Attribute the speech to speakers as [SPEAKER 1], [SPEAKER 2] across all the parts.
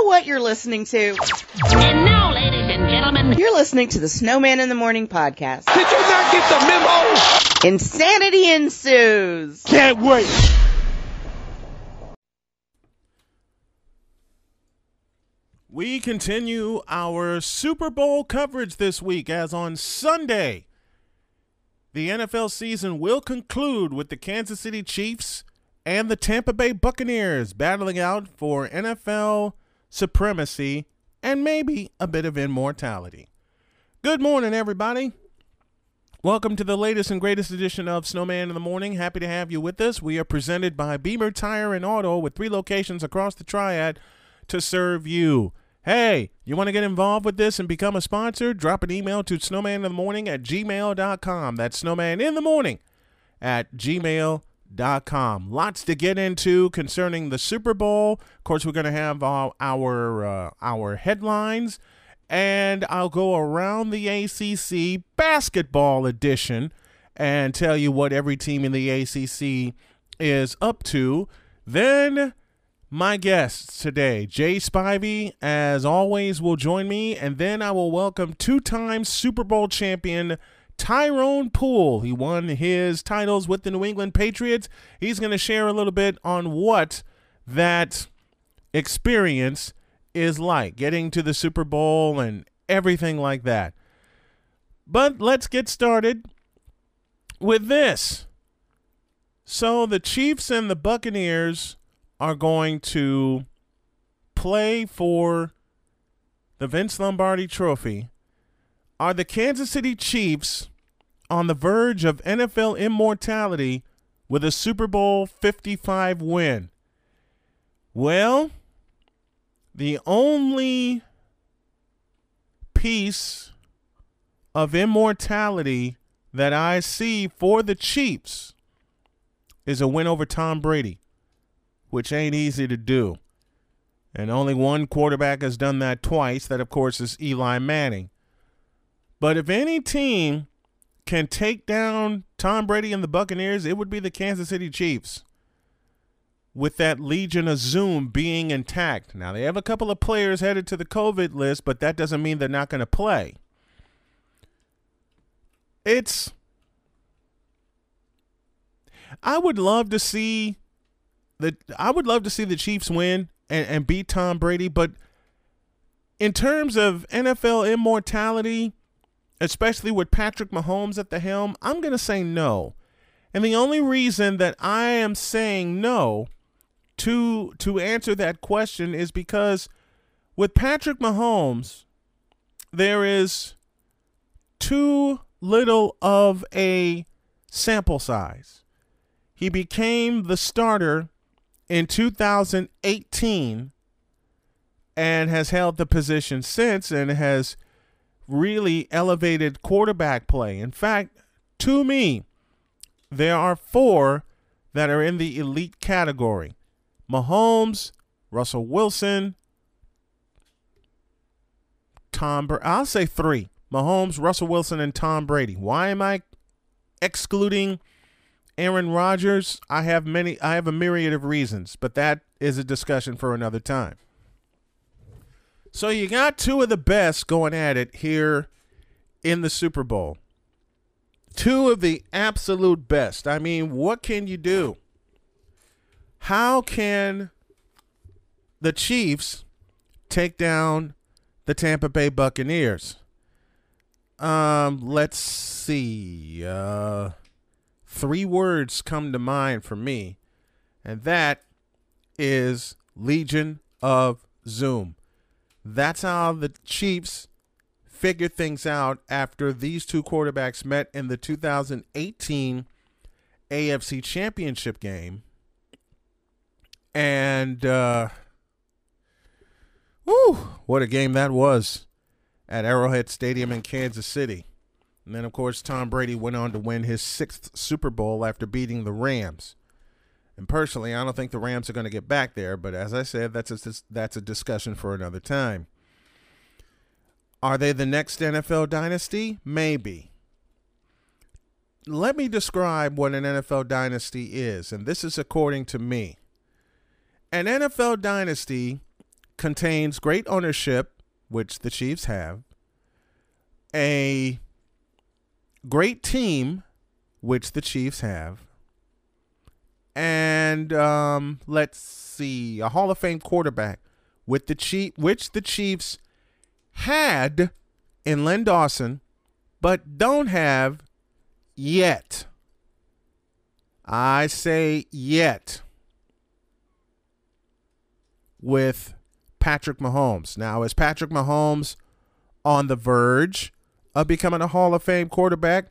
[SPEAKER 1] know what you're listening to?
[SPEAKER 2] And now, ladies and gentlemen,
[SPEAKER 1] You're listening to the Snowman in the Morning podcast.
[SPEAKER 3] Did you not get the memo?
[SPEAKER 1] Insanity ensues.
[SPEAKER 3] Can't wait.
[SPEAKER 4] We continue our Super Bowl coverage this week as on Sunday, the NFL season will conclude with the Kansas City Chiefs and the Tampa Bay Buccaneers battling out for NFL supremacy and maybe a bit of immortality. Good morning, everybody. Welcome to the latest and greatest edition of Snowman in the Morning. Happy to have you with us. We are presented by Beamer Tire and Auto with three locations across the triad to serve you. Hey, you want to get involved with this and become a sponsor? Drop an email to snowmaninthemorning at gmail.com. That's snowman in the morning at gmail.com. Lots to get into concerning the Super Bowl. Of course, we're going to have our our, uh, our headlines, and I'll go around the ACC basketball edition and tell you what every team in the ACC is up to. Then my guests today, Jay Spivey, as always, will join me, and then I will welcome two-time Super Bowl champion Tyrone Poole. He won his titles with the New England Patriots. He's going to share a little bit on what that experience is like, getting to the Super Bowl and everything like that. But let's get started with this. So the Chiefs and the Buccaneers are going to play for the Vince Lombardi Trophy. Are the Kansas City Chiefs on the verge of NFL immortality with a Super Bowl 55 win? Well, the only piece of immortality that I see for the Chiefs is a win over Tom Brady which ain't easy to do. And only one quarterback has done that twice. That, of course, is Eli Manning. But if any team can take down Tom Brady and the Buccaneers, it would be the Kansas City Chiefs. With that Legion of Zoom being intact. Now, they have a couple of players headed to the COVID list, but that doesn't mean they're not going to play. It's. I would love to see the I would love to see the Chiefs win and, and beat Tom Brady, but in terms of NFL immortality, especially with Patrick Mahomes at the helm, I'm going to say no. And the only reason that I am saying no to to answer that question is because with Patrick Mahomes, there is too little of a sample size. He became the starter in 2018 and has held the position since and has really elevated quarterback play. In fact, to me, there are four that are in the elite category Mahomes, Russell Wilson, Tom Brady. I'll say three Mahomes, Russell Wilson, and Tom Brady. Why am I excluding Aaron Rodgers? I have many I have a myriad of reasons, but that is a discussion for another time. So you got two of the best going at it here in the Super Bowl. Two of the absolute best. I mean, what can you do? How can the Chiefs take down the Tampa Bay Buccaneers? Um, let's see. Uh three words come to mind for me, and that is Legion of Zoom. That's how the Chiefs figured things out after these two quarterbacks met in the 2018 AFC Championship game. And, uh, whew, what a game that was at Arrowhead Stadium in Kansas City. And then, of course, Tom Brady went on to win his sixth Super Bowl after beating the Rams. And personally, I don't think the Rams are going to get back there. But as I said, that's a, that's a discussion for another time. Are they the next NFL dynasty? Maybe. Let me describe what an NFL dynasty is. And this is according to me. An NFL dynasty contains great ownership, which the Chiefs have, a great team, which the Chiefs have, and um, let's see, a Hall of Fame quarterback with the Chief, which the Chiefs had in Len Dawson, but don't have yet. I say yet with Patrick Mahomes. Now, is Patrick Mahomes on the verge of becoming a Hall of Fame quarterback?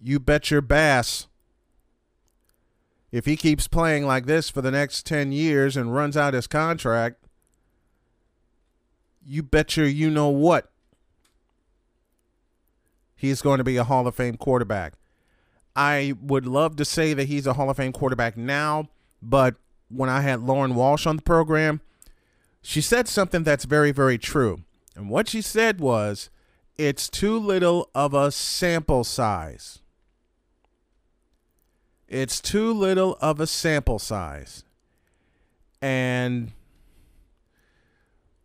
[SPEAKER 4] You bet your bass. If he keeps playing like this for the next 10 years and runs out his contract, you bet your you know what. He's going to be a Hall of Fame quarterback. I would love to say that he's a Hall of Fame quarterback now, but when I had Lauren Walsh on the program, she said something that's very, very true. And what she said was, it's too little of a sample size. It's too little of a sample size. And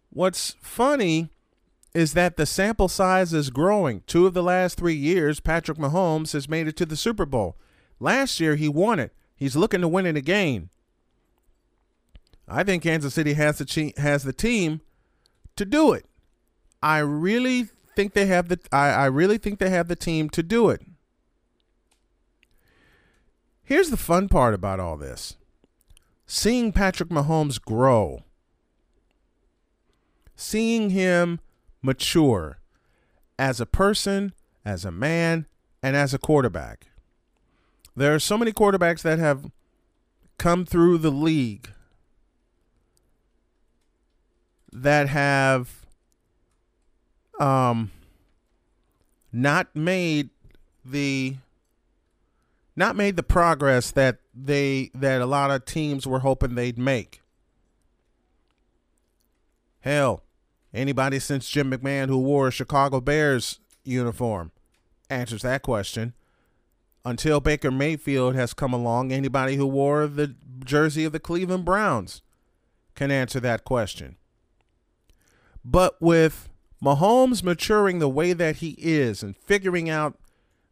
[SPEAKER 4] what's funny is that the sample size is growing. Two of the last three years, Patrick Mahomes has made it to the Super Bowl. Last year, he won it. He's looking to win it again. I think Kansas City has the has the team to do it. I really think they have the I, I really think they have the team to do it. Here's the fun part about all this. Seeing Patrick Mahomes grow. Seeing him mature as a person, as a man, and as a quarterback. There are so many quarterbacks that have come through the league that have um not made the not made the progress that they that a lot of teams were hoping they'd make. Hell, anybody since Jim McMahon who wore a Chicago Bears uniform answers that question. Until Baker Mayfield has come along, anybody who wore the jersey of the Cleveland Browns can answer that question. But with Mahomes maturing the way that he is and figuring out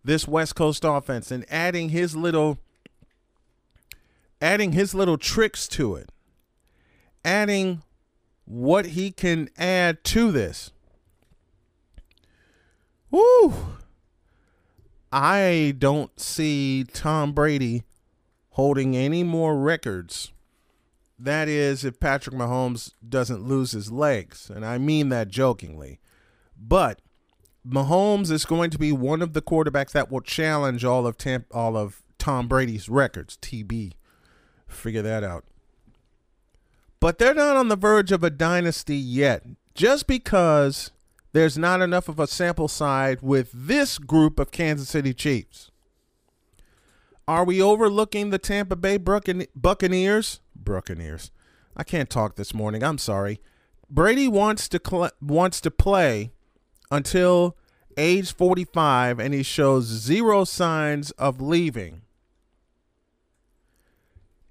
[SPEAKER 4] this West Coast offense and adding his little adding his little tricks to it. Adding what he can add to this. Woo! I don't see Tom Brady holding any more records that is, if Patrick Mahomes doesn't lose his legs. And I mean that jokingly. But Mahomes is going to be one of the quarterbacks that will challenge all of all of Tom Brady's records, TB. Figure that out. But they're not on the verge of a dynasty yet. Just because there's not enough of a sample size with this group of Kansas City Chiefs. Are we overlooking the Tampa Bay Buccaneers? Buccaneers. I can't talk this morning. I'm sorry. Brady wants to cl- wants to play until age 45 and he shows zero signs of leaving.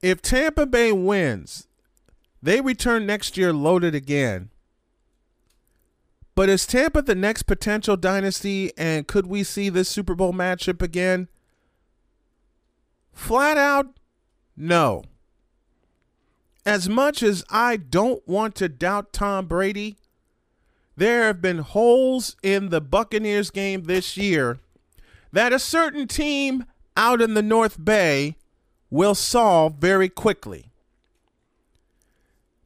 [SPEAKER 4] If Tampa Bay wins, they return next year loaded again. But is Tampa the next potential dynasty and could we see this Super Bowl matchup again? Flat out, no. As much as I don't want to doubt Tom Brady, there have been holes in the Buccaneers game this year that a certain team out in the North Bay will solve very quickly.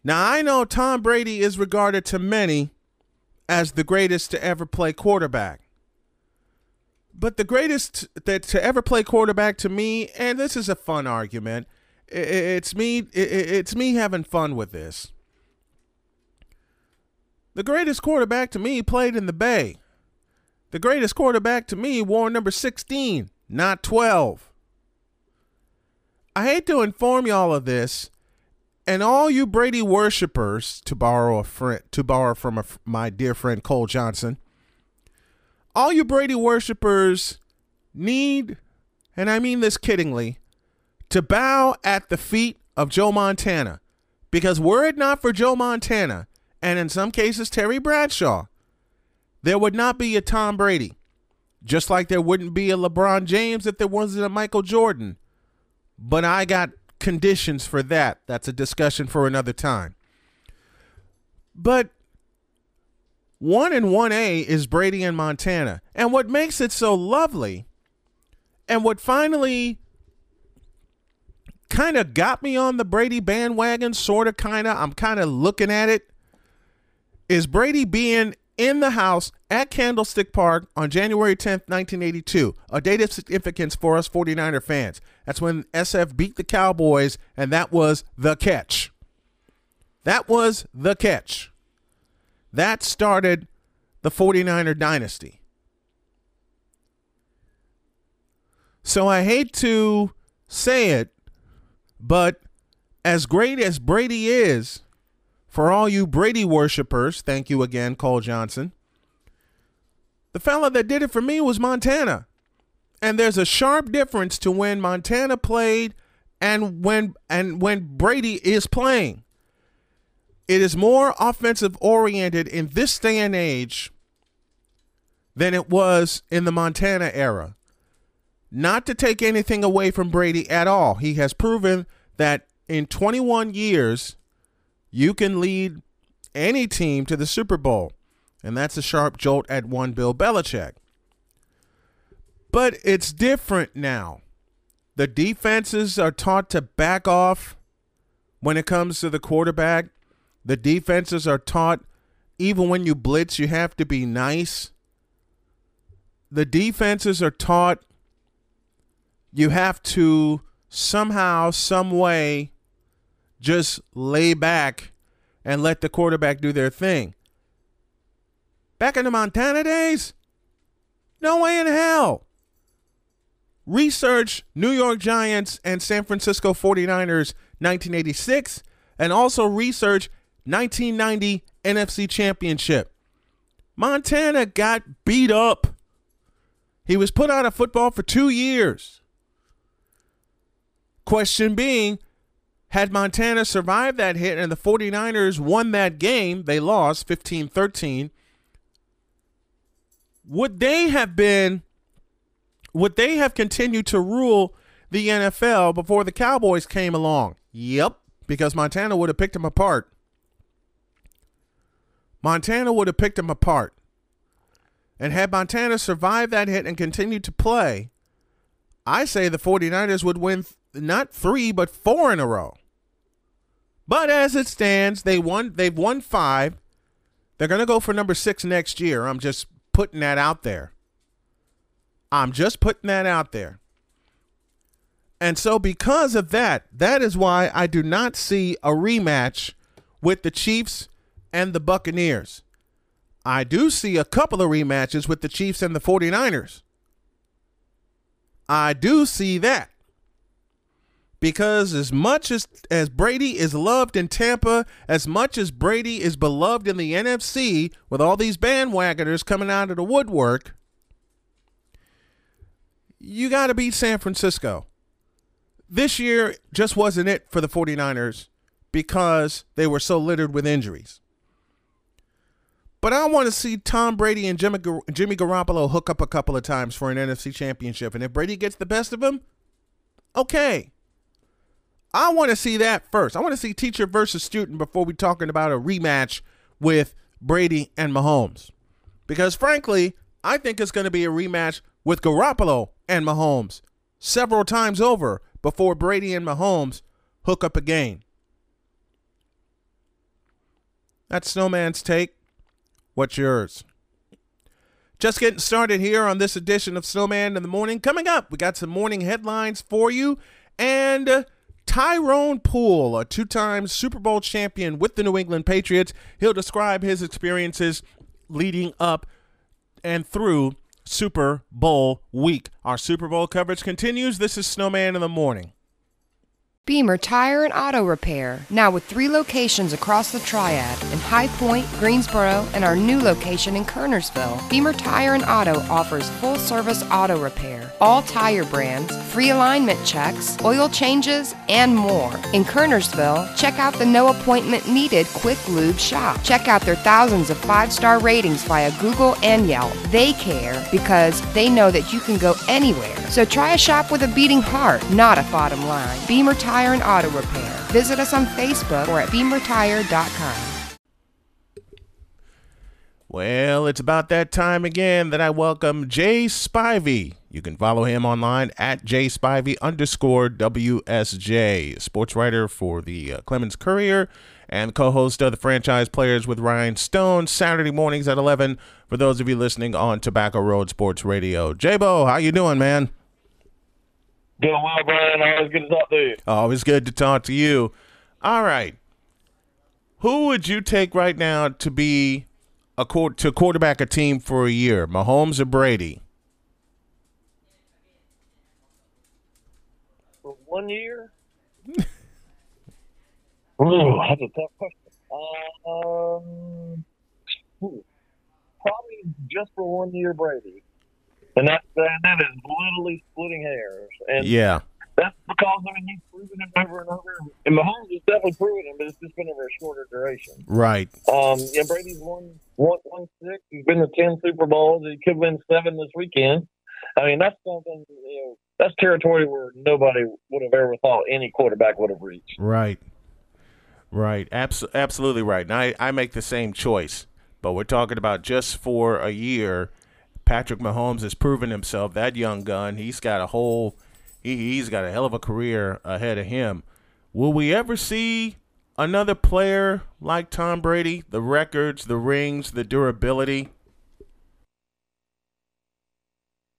[SPEAKER 4] Now, I know Tom Brady is regarded to many as the greatest to ever play quarterback. But the greatest that to ever play quarterback to me, and this is a fun argument, it's me it's me having fun with this. The greatest quarterback to me played in the Bay. The greatest quarterback to me wore number 16, not 12. I hate to inform y'all of this, and all you Brady worshippers, to borrow a friend, to borrow from a, my dear friend Cole Johnson, all you Brady worshippers need, and I mean this kiddingly, to bow at the feet of Joe Montana Because were it not for Joe Montana, and in some cases Terry Bradshaw, there would not be a Tom Brady. Just like there wouldn't be a LeBron James if there wasn't a Michael Jordan. But I got conditions for that. That's a discussion for another time. But 1 and 1A is Brady and Montana. And what makes it so lovely and what finally kind of got me on the Brady bandwagon, sort of, kind of, I'm kind of looking at it, is Brady being in the house at Candlestick Park on January 10th, 1982, a date of significance for us 49er fans. That's when SF beat the Cowboys, and that was the catch. That was the catch. That started the 49er dynasty. So I hate to say it, but as great as Brady is, for all you Brady worshippers, thank you again, Cole Johnson. The fella that did it for me was Montana. And there's a sharp difference to when Montana played and when and when Brady is playing. It is more offensive oriented in this day and age than it was in the Montana era. Not to take anything away from Brady at all. He has proven that in 21 years, you can lead any team to the Super Bowl. And that's a sharp jolt at one Bill Belichick. But it's different now. The defenses are taught to back off when it comes to the quarterback. The defenses are taught even when you blitz, you have to be nice. The defenses are taught you have to somehow, some way, just lay back and let the quarterback do their thing. Back in the Montana days, no way in hell. Research New York Giants and San Francisco 49ers 1986 and also research 1990 NFC Championship. Montana got beat up. He was put out of football for two years. Question being, had Montana survived that hit and the 49ers won that game, they lost 15 13. Would they have been, would they have continued to rule the NFL before the Cowboys came along? Yep, because Montana would have picked them apart. Montana would have picked them apart. And had Montana survived that hit and continued to play, I say the 49ers would win not three, but four in a row. But as it stands, they won. They've won five. They're going to go for number six next year. I'm just putting that out there. I'm just putting that out there. And so, because of that, that is why I do not see a rematch with the Chiefs and the Buccaneers. I do see a couple of rematches with the Chiefs and the 49ers. I do see that because as much as as Brady is loved in Tampa, as much as Brady is beloved in the NFC with all these bandwagoners coming out of the woodwork, you got to beat San Francisco. This year just wasn't it for the 49ers because they were so littered with injuries. But I want to see Tom Brady and Jimmy, Jimmy Garoppolo hook up a couple of times for an NFC championship. And if Brady gets the best of him, okay. I want to see that first. I want to see teacher versus student before we talking about a rematch with Brady and Mahomes. Because frankly, I think it's going to be a rematch with Garoppolo and Mahomes several times over before Brady and Mahomes hook up again. That's Snowman's take. What's yours? Just getting started here on this edition of Snowman in the Morning. Coming up, we got some morning headlines for you. And uh, Tyrone Poole, a two time Super Bowl champion with the New England Patriots, he'll describe his experiences leading up and through Super Bowl week. Our Super Bowl coverage continues. This is Snowman in the Morning.
[SPEAKER 5] Beamer Tire and Auto Repair, now with three locations across the Triad in High Point, Greensboro, and our new location in Kernersville. Beamer Tire and Auto offers full service auto repair, all tire brands, free alignment checks, oil changes, and more. In Kernersville, check out the no appointment needed Quick Lube shop. Check out their thousands of five star ratings via Google and Yelp. They care because they know that you can go anywhere. So try a shop with a beating heart, not a bottom line. Beamer Tire and Auto Repair. Visit us on Facebook or at beamertire.com.
[SPEAKER 4] Well, it's about that time again that I welcome Jay Spivey. You can follow him online at jspivey underscore WSJ, sports writer for the uh, Clemmons Courier and co-host of the Franchise Players with Ryan Stone, Saturday mornings at 11 for those of you listening on Tobacco Road Sports Radio. J-Bo, how you doing, man?
[SPEAKER 6] Doing well, Brian. Always good to talk to you.
[SPEAKER 4] Always good to talk to you. All right. Who would you take right now to be a to quarterback a team for a year, Mahomes or Brady?
[SPEAKER 6] For one year? Ooh, that's a tough question. Um, probably just for one year, Brady and that that is literally splitting hairs. And
[SPEAKER 4] yeah,
[SPEAKER 6] that's because I mean he's proven it over and over. And Mahomes has definitely proven it, but it's just been over a shorter duration.
[SPEAKER 4] Right.
[SPEAKER 6] Um. Yeah. Brady's won one one six. He's been to ten Super Bowls. He could win seven this weekend. I mean, that's something you know. That's territory where nobody would have ever thought any quarterback would have reached.
[SPEAKER 4] Right. Right. Abs- absolutely right. And I, I make the same choice, but we're talking about just for a year Patrick Mahomes has proven himself. That young gun, he's got a whole, he, he's got a hell of a career ahead of him. Will we ever see another player like Tom Brady? The records, the rings, the durability.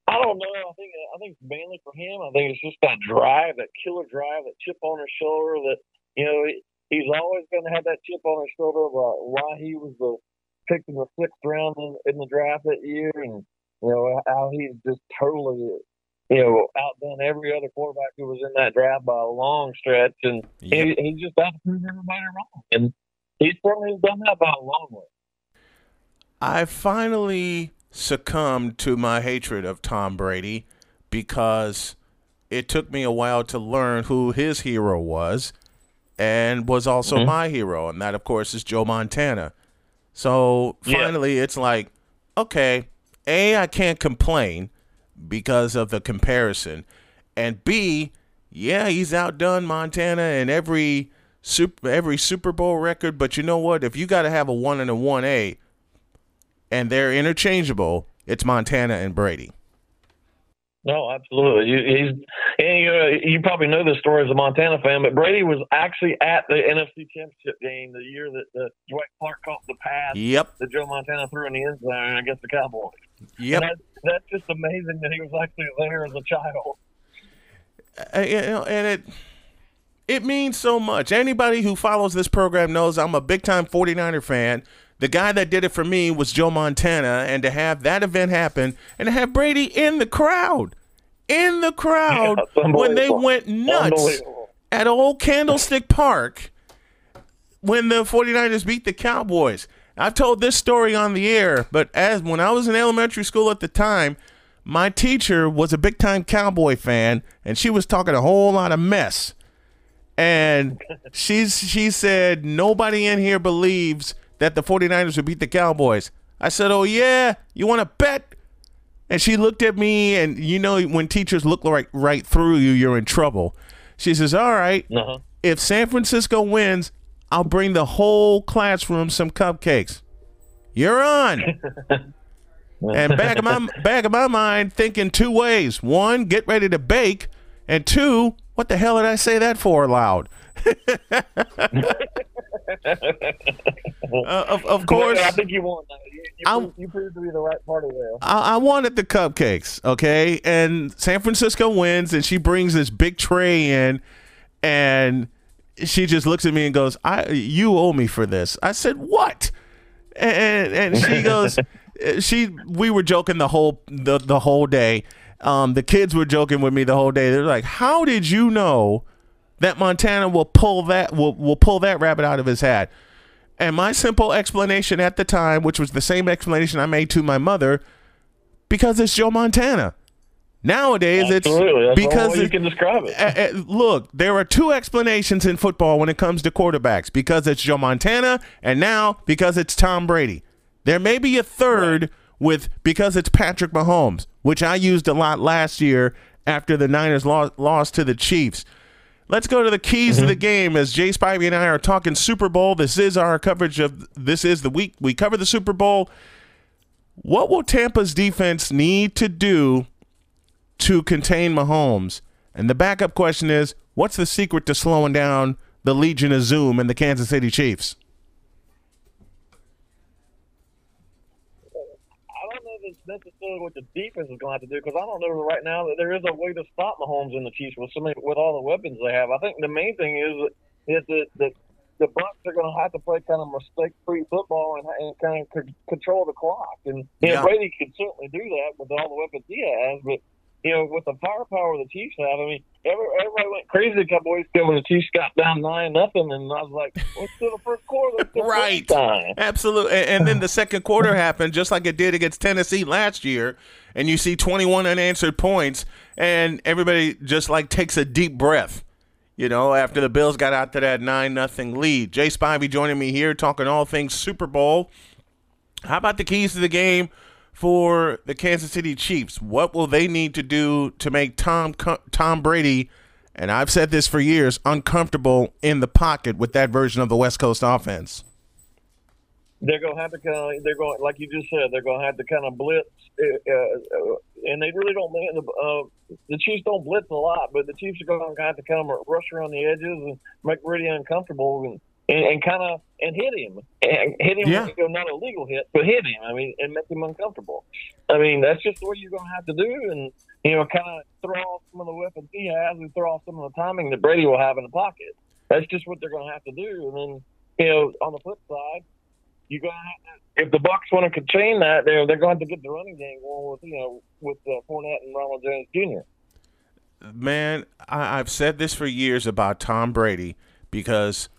[SPEAKER 6] I don't know. I think I think it's mainly for him. I think it's just that drive, that killer drive, that chip on his shoulder. That you know he's always going to have that chip on his shoulder about why he was the picked in the sixth round in, in the draft that year, and you know, how he's just totally, you know, outdone every other quarterback who was in that draft by a long stretch, and yep. he, he just out to prove everybody wrong. And he certainly has done that by a long way.
[SPEAKER 4] I finally succumbed to my hatred of Tom Brady because it took me a while to learn who his hero was and was also mm-hmm. my hero. And that, of course, is Joe Montana. So finally, yeah. it's like, okay, a, I can't complain because of the comparison. And B, yeah, he's outdone Montana in every super every Super Bowl record, but you know what? If you got to have a 1 and a 1A and they're interchangeable, it's Montana and Brady.
[SPEAKER 6] No, absolutely. You, he's and you, know, you probably know this story as a Montana fan, but Brady was actually at the NFC Championship game the year that the Dwight Clark caught the pass.
[SPEAKER 4] Yep.
[SPEAKER 6] That Joe Montana threw in the end zone against the Cowboys.
[SPEAKER 4] Yep.
[SPEAKER 6] That's, that's, just amazing that he was actually there as a child.
[SPEAKER 4] Uh, and it it means so much. Anybody who follows this program knows I'm a big time 49er fan. The guy that did it for me was Joe Montana, and to have that event happen and to have Brady in the crowd, in the crowd
[SPEAKER 6] yeah,
[SPEAKER 4] when they went nuts at old Candlestick Park when the 49ers beat the Cowboys. I've told this story on the air, but as when I was in elementary school at the time, my teacher was a big time cowboy fan and she was talking a whole lot of mess. And she's she said nobody in here believes that the 49ers would beat the Cowboys. I said, "Oh yeah, you want to bet?" And she looked at me and you know when teachers look right right through you, you're in trouble. She says, "All right, uh-huh. if San Francisco wins, I'll bring the whole classroom some cupcakes. You're on. and back of my back of my mind, thinking two ways: one, get ready to bake, and two, what the hell did I say that for loud? uh, of, of course,
[SPEAKER 6] I think you won. You, you, you, proved to be the right party there. I,
[SPEAKER 4] I wanted the cupcakes, okay, and San Francisco wins, and she brings this big tray in, and she just looks at me and goes, "I you owe me for this." I said, "What?" And and she goes, she we were joking the whole the the whole day. Um, the kids were joking with me the whole day. They're like, "How did you know that Montana will pull that will will pull that rabbit out of his hat. And my simple explanation at the time, which was the same explanation I made to my mother, because it's Joe Montana. Nowadays,
[SPEAKER 6] Absolutely.
[SPEAKER 4] it's
[SPEAKER 6] That's
[SPEAKER 4] because
[SPEAKER 6] you
[SPEAKER 4] it-
[SPEAKER 6] can describe it.
[SPEAKER 4] uh, uh, look, there are two explanations in football when it comes to quarterbacks because it's Joe Montana and now because it's Tom Brady. There may be a third with because it's Patrick Mahomes, which I used a lot last year after the Niners lo- lost to the Chiefs. Let's go to the keys to the mm-hmm. game as Jay Spivey and I are talking Super Bowl. This is our coverage of this is the week we cover the Super Bowl. What will Tampa's defense need to do to contain Mahomes? And the backup question is, what's the secret to slowing down the Legion of Zoom and the Kansas City Chiefs?
[SPEAKER 6] I don't know what the defense is going to have to do because I don't know right now that there is a way to stop Mahomes and the Chiefs with so many with all the weapons they have. I think the main thing is is that the the Bucks are going to have to play kind of mistake-free football and, and kind of c- control the clock. And you
[SPEAKER 4] Yeah.
[SPEAKER 6] know, Brady can certainly do that with all the weapons he has, but you know, with the firepower the Chiefs have, I mean, every, everybody went crazy a couple weeks ago when the Chiefs got down nine nothing, and I was like, well, the first quarter,
[SPEAKER 4] Right.
[SPEAKER 6] time.
[SPEAKER 4] Absolutely. And, and then the second quarter happened just like it did against Tennessee last year. And you see 21 unanswered points, and everybody just like takes a deep breath, you know, after the Bills got out to that 9 nothing lead. Jay Spivey joining me here talking all things Super Bowl. How about the keys to the game for the Kansas City Chiefs? What will they need to do to make Tom Tom Brady, and I've said this for years, uncomfortable in the pocket with that version of the West Coast offense?
[SPEAKER 6] they're to have to kind of they're going like you just said they're to have to kind of blitz uh, uh, and they really don't uh, the Chiefs don't blitz a lot but the Chiefs are going to have to kind of rush around the edges and make Brady uncomfortable and and, and kind of and hit him. And hit him
[SPEAKER 4] Yeah.
[SPEAKER 6] you know, not a legal hit but hit him. I mean and make him uncomfortable. I mean that's just what you're going to have to do and you know kind of throw off some of the weapons he has and throw off some of the timing that Brady will have in the pocket. That's just what they're going to have to do. And then you know on the flip side you're have to, if the Bucks want to contain that, they're they're going to have to get the running game going with you know with uh, Fournette and Ronald Jones Jr.
[SPEAKER 4] man, I, I've said this for years about Tom Brady because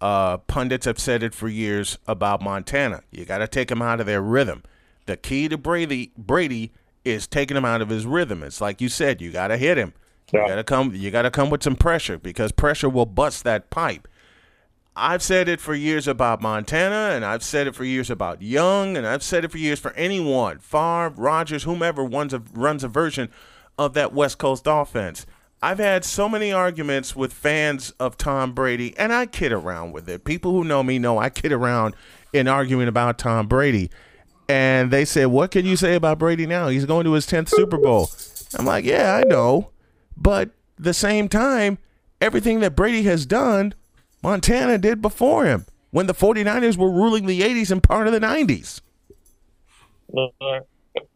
[SPEAKER 4] uh, pundits have said it for years about Montana. You got to take him out of their rhythm. The key to Brady Brady is taking him out of his rhythm. It's like you said, you got to hit him. You got to come. You got to come with some pressure because pressure will bust that pipe. I've said it for years about Montana, and I've said it for years about Young, and I've said it for years for anyone, Favre, Rodgers, whomever runs a, runs a version of that West Coast offense. I've had so many arguments with fans of Tom Brady, and I kid around with it. People who know me know I kid around in arguing about Tom Brady. And they said, What can you say about Brady now? He's going to his 10th Super Bowl. I'm like, Yeah, I know. But the same time, everything that Brady has done, Montana did before him when the 49ers were ruling the 80s and part of the 90s.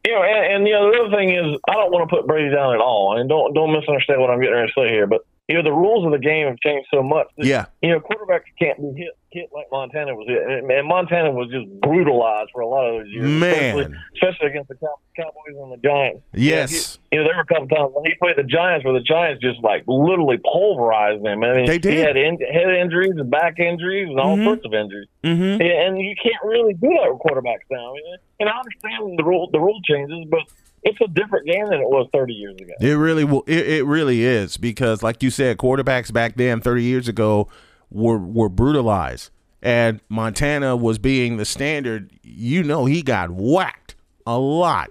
[SPEAKER 6] You know, and, and you know the other thing is I don't want to put Brady down at all, and don't don't misunderstand what I'm getting ready to say here, but you know the rules of the game have changed so much. that,
[SPEAKER 4] Yeah.
[SPEAKER 6] You know, quarterbacks can't be hit hit like Montana was hit, and, Montana was just brutalized for a lot of those years,
[SPEAKER 4] Man.
[SPEAKER 6] especially, especially against the Cow- Cowboys and the Giants.
[SPEAKER 4] Yes.
[SPEAKER 6] You know, there were a couple times when he played the Giants where the Giants just like literally pulverized them. I mean,
[SPEAKER 4] They did.
[SPEAKER 6] He had in, head injuries and back injuries and all
[SPEAKER 4] Mhm.
[SPEAKER 6] sorts of injuries.
[SPEAKER 4] Mm-hmm.
[SPEAKER 6] Yeah, and you can't really do that with quarterbacks now. I mean, and I understand the rule the rule changes, but it's a different game than it was 30 years ago.
[SPEAKER 4] It really will. It, it really is because, like you said, quarterbacks back then, thirty years ago, were were brutalized, and Montana was being the standard. You know, he got whacked a lot.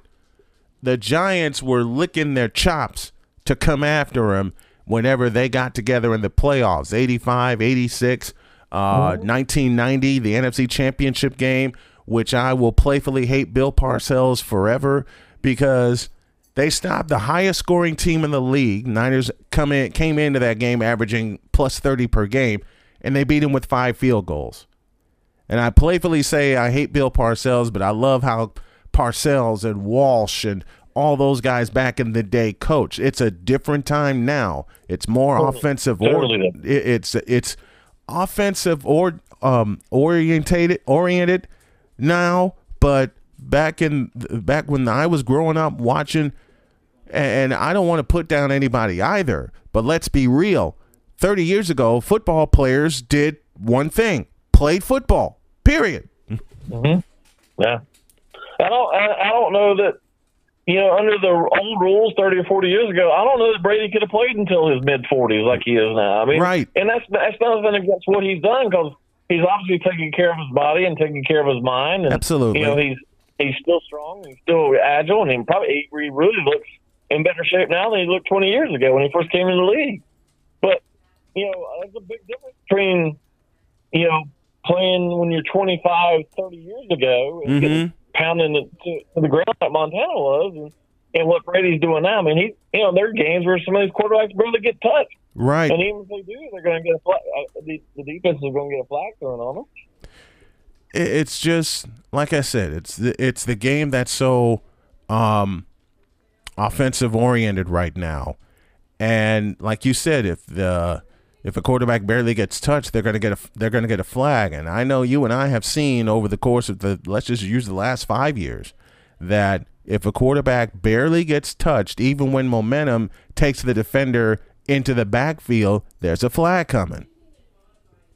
[SPEAKER 4] The Giants were licking their chops to come after him whenever they got together in the playoffs 85, 86, uh, 1990, the NFC Championship game, which I will playfully hate Bill Parcells forever because they stopped the highest scoring team in the league. Niners come in, came into that game averaging plus 30 per game, and they beat him with five field goals. And I playfully say I hate Bill Parcells, but I love how Parcells and Walsh and all those guys back in the day coach. It's a different time now. It's more offensive or
[SPEAKER 6] totally
[SPEAKER 4] it- it's it's offensive or um orientated oriented now, but back in back when I was growing up watching and I don't want to put down anybody either, but let's be real. 30 years ago, football players did one thing played football, period. Mm-hmm.
[SPEAKER 6] Yeah. I don't. I, I don't know that. You know, under the old rules, thirty or forty years ago, I don't know that Brady could have played until his mid forties like he is now. I mean,
[SPEAKER 4] Right.
[SPEAKER 6] And that's that's nothing against what he's done because he's obviously taking care of his body and taking care of his mind. And,
[SPEAKER 4] Absolutely.
[SPEAKER 6] You know, he's he's still strong, he's still agile, and he probably he really looks in better shape now than he looked twenty years ago when he first came in the league. But you know, there's a big difference between you know playing when you're 25, 30 years ago and getting pounding it to, to the ground like Montana was, and, and what Brady's doing now. I mean, he you know there are games where some of these quarterbacks barely get touched,
[SPEAKER 4] Right.
[SPEAKER 6] and even if they do, they're going to get a flag. Uh, the, the defense is going to get a flag thrown on them.
[SPEAKER 4] It- it's just like I said, it's the, it's the game that's so um, offensive oriented right now, and like you said, if the if a quarterback barely gets touched, they're gonna get a they're gonna get a flag. And I know you and I have seen over the course of the let's just use the last five years that if a quarterback barely gets touched, even when momentum takes the defender into the backfield, there's a flag coming.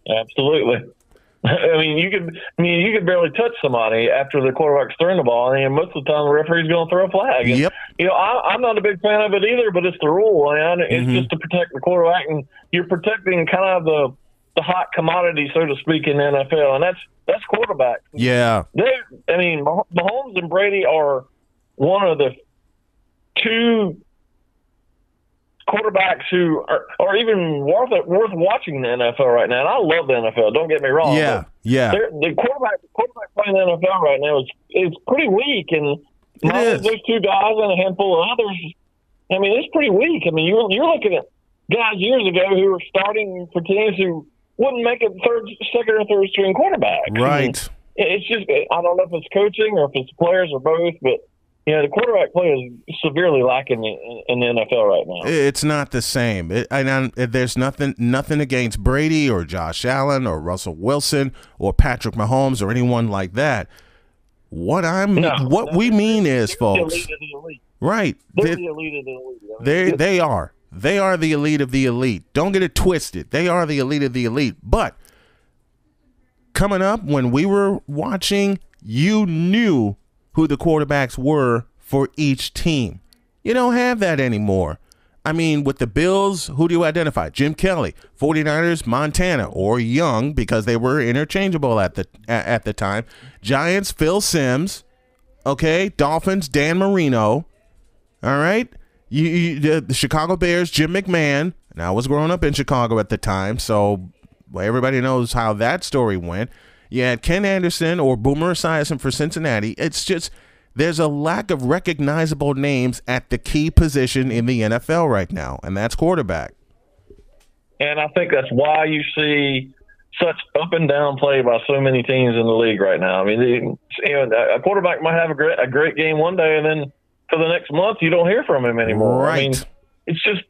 [SPEAKER 6] Absolutely. I mean, you could. I mean, you could barely touch somebody after the quarterback's throwing the ball, and most of the time the referee's going to throw a flag. And,
[SPEAKER 4] Yep.
[SPEAKER 6] You know, I, I'm not a big fan of it either, but it's the rule, and it's
[SPEAKER 4] Mhm.
[SPEAKER 6] just to protect the quarterback, and you're protecting kind of the the hot commodity, so to speak, in the NFL, and that's that's quarterback.
[SPEAKER 4] Yeah.
[SPEAKER 6] They, I mean, Mah- Mahomes and Brady are one of the two quarterbacks who are, are even worth worth watching the NFL right now. And I love the NFL. Don't get me wrong.
[SPEAKER 4] Yeah. Yeah.
[SPEAKER 6] the quarterback quarterback playing the NFL right now is is pretty weak, and
[SPEAKER 4] It
[SPEAKER 6] those two guys and a handful of others. I mean, it's pretty weak. I mean, you're you're looking at guys years ago who were starting for teams who wouldn't make a third, second, or third string quarterback. I mean,
[SPEAKER 4] Right.
[SPEAKER 6] it's just I don't know if it's coaching or if it's players or both, but you know the quarterback play is severely lacking in, the NFL right now.
[SPEAKER 4] It's not the same. It, and I'm- there's nothing nothing against Brady or Josh Allen or Russell Wilson or Patrick Mahomes or anyone like that. What I'm
[SPEAKER 6] No,
[SPEAKER 4] what
[SPEAKER 6] no,
[SPEAKER 4] we mean is, folks,
[SPEAKER 6] the elite of the elite.
[SPEAKER 4] right?
[SPEAKER 6] They're
[SPEAKER 4] They
[SPEAKER 6] the elite of the elite. I mean,
[SPEAKER 4] they, they are they are the elite of the elite. Don't get it twisted. They are the elite of the elite. But coming up when we were watching, you knew who the quarterbacks were for each team. You don't have that anymore. I mean, with the Bills, who do you identify? Jim Kelly, 49ers, Montana, or Young, because they were interchangeable at the at, the time. Giants, Phil Simms. Okay, Dolphins, Dan Marino. All right. You, you the, the Chicago Bears, Jim McMahon. And I was growing up in Chicago at the time, so everybody knows how that story went. You had Ken Anderson or Boomer Esiason for Cincinnati. It's just there's a lack of recognizable names at the key position in the NFL right now, and that's quarterback.
[SPEAKER 6] and I think that's why you see such up and down play by so many teams in the league right now. I mean, the- you know, a quarterback might have a great a great game one day, and then for the next month you don't hear from him anymore. I mean,
[SPEAKER 4] Right.
[SPEAKER 6] it's just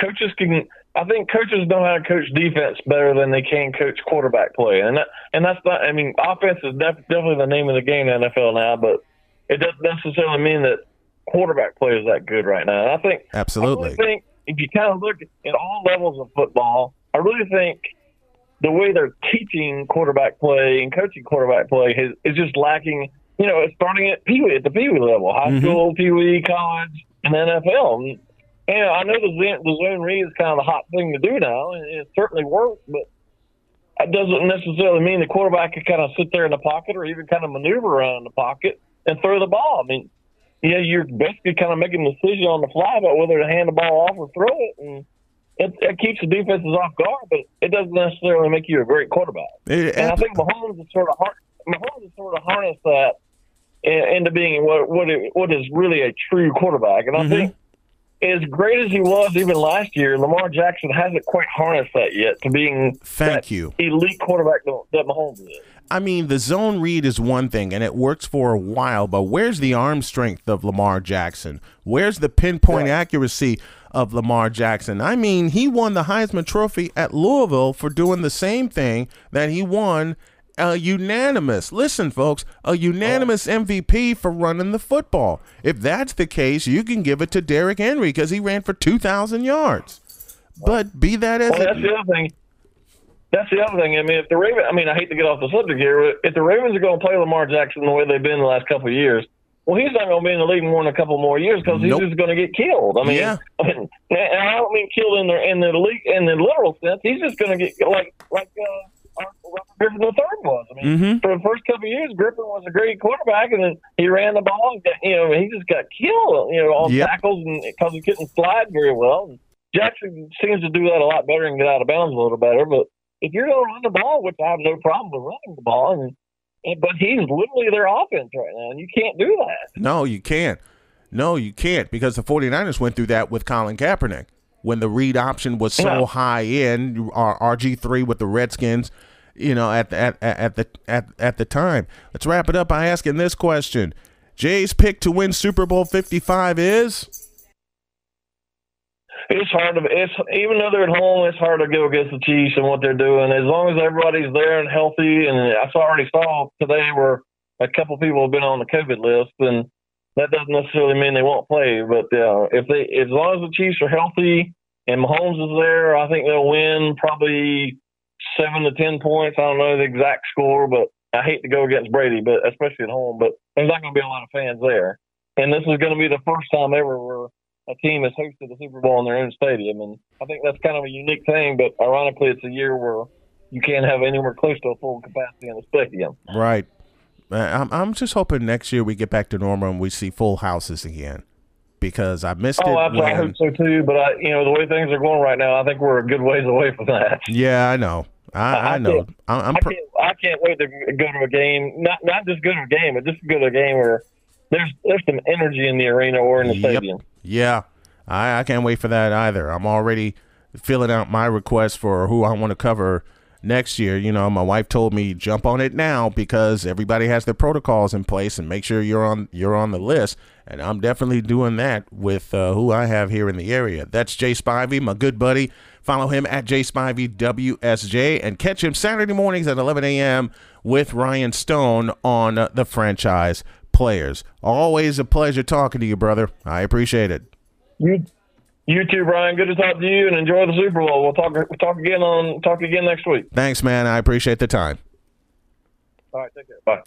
[SPEAKER 6] coaches can. I think coaches know how to coach defense better than they can coach quarterback play, and that and that's not. I mean, offense is def- definitely the name of the game in the NFL now, but it doesn't necessarily mean that quarterback play is that good right now. And I think I
[SPEAKER 4] Absolutely.
[SPEAKER 6] really think if you kind of look at all levels of football, I really think the way they're teaching quarterback play and coaching quarterback play is, is just lacking. You know, it's starting at pee wee at the pee wee level, high
[SPEAKER 4] Mhm.
[SPEAKER 6] school, pee wee, college, and NFL. And, and I know the zone, the zone read is kind of the hot thing to do now, and it certainly works, but that doesn't necessarily mean the quarterback can kind of sit there in the pocket or even kind of maneuver around the pocket and throw the ball. I mean, yeah, you're basically kind of making a decision on the fly about whether to hand the ball off or throw it, and it, it keeps the defenses off guard, but it doesn't necessarily make you a great quarterback.
[SPEAKER 4] It-
[SPEAKER 6] And I think Mahomes is sort of har- Mahomes has sort of harnessed that into being what what, it, what is really a true quarterback. And I
[SPEAKER 4] Mhm.
[SPEAKER 6] think as great as he was even last year, Lamar Jackson hasn't quite harnessed that yet to being
[SPEAKER 4] Thank you.
[SPEAKER 6] elite quarterback that, that Mahomes is.
[SPEAKER 4] I mean, the zone read is one thing, and it works for a while, but where's the arm strength of Lamar Jackson? Where's the pinpoint accuracy of Lamar Jackson? I mean, he won the Heisman Trophy at Louisville for doing the same thing that he won a unanimous, listen, folks, a unanimous MVP for running the football. If that's the case, you can give it to Derrick Henry because he ran for 2,000 yards. But be that as
[SPEAKER 6] Well,
[SPEAKER 4] it
[SPEAKER 6] that's the other thing. That's the other thing. I mean, if the Ravens, I mean, I hate to get off the subject here, but if the Ravens are going to play Lamar Jackson the way they've been the last couple of years, well, he's not going to be in the league more than a couple more years because
[SPEAKER 4] Nope.
[SPEAKER 6] he's just going to get killed. I mean,
[SPEAKER 4] Yeah.
[SPEAKER 6] I mean, and I don't mean killed in the in the league in the literal sense. He's just going to get like like uh, Griffin the third was. I mean,
[SPEAKER 4] Mhm.
[SPEAKER 6] for the first couple of years, Griffin was a great quarterback, and then he ran the ball. And got, you know, he just got killed. You know, on
[SPEAKER 4] Yep.
[SPEAKER 6] tackles and because he couldn't slide very well. And Jackson seems to do that a lot better and get out of bounds a little better. But if you're going to run the ball, which I have no problem with running the ball, and, and but he's literally their offense right now, and you can't do that.
[SPEAKER 4] No, you can't. No, you can't because the 49ers went through that with Colin Kaepernick when the read option was so
[SPEAKER 6] Yeah.
[SPEAKER 4] high in R- RG3 with the Redskins, you know, at the, at, at, the at, at the time. Let's wrap it up by asking this question. Jay's pick to win Super Bowl 55 is
[SPEAKER 6] It's hard to it's even though they're at home, it's hard to go against the Chiefs and what they're doing. As long as everybody's there and healthy, and I already saw today where a couple people have been on the COVID list, and that doesn't necessarily mean they won't play. But uh, if they, as long as the Chiefs are healthy and Mahomes is there, I think they'll win probably seven to ten points. I don't know the exact score, but I hate to go against Brady, but especially at home. But there's not going to be a lot of fans there, and this is going to be the first time ever where a team has hosted the Super Bowl in their own stadium, and I think that's kind of a unique thing. But ironically, it's a year where you can't have anywhere close to a full capacity in the stadium.
[SPEAKER 4] right. I'm I'm just hoping next year we get back to normal and we see full houses again because I missed
[SPEAKER 6] Oh,
[SPEAKER 4] it.
[SPEAKER 6] absolutely. I hope so too. But I, you know, the way things are going right now, I think we're a good ways away from that.
[SPEAKER 4] yeah, I know. I, I know. I, I'm
[SPEAKER 6] I can't, I can't wait to go to a game. Not not just go to a game, but just go to a game where there's there's some energy in the arena or in the
[SPEAKER 4] Yep.
[SPEAKER 6] stadium.
[SPEAKER 4] Yeah, I, I can't wait for that either. I'm already filling out my request for who I want to cover next year. You know, my wife told me jump on it now because everybody has their protocols in place and make sure you're on you're on the list. And I'm definitely doing that with uh, who I have here in the area. That's Jay Spivey, my good buddy. Follow him at Jay Spivey WSJ and catch him Saturday mornings at 11 a.m. with Ryan Stone on the franchise players. Always a pleasure talking to you, brother. I appreciate it.
[SPEAKER 6] You you too, Brian. Good to talk to you, and enjoy the Super Bowl. We'll talk we'll talk again on talk again next week.
[SPEAKER 4] Thanks, man. I appreciate the time.
[SPEAKER 6] All right, take care. Bye.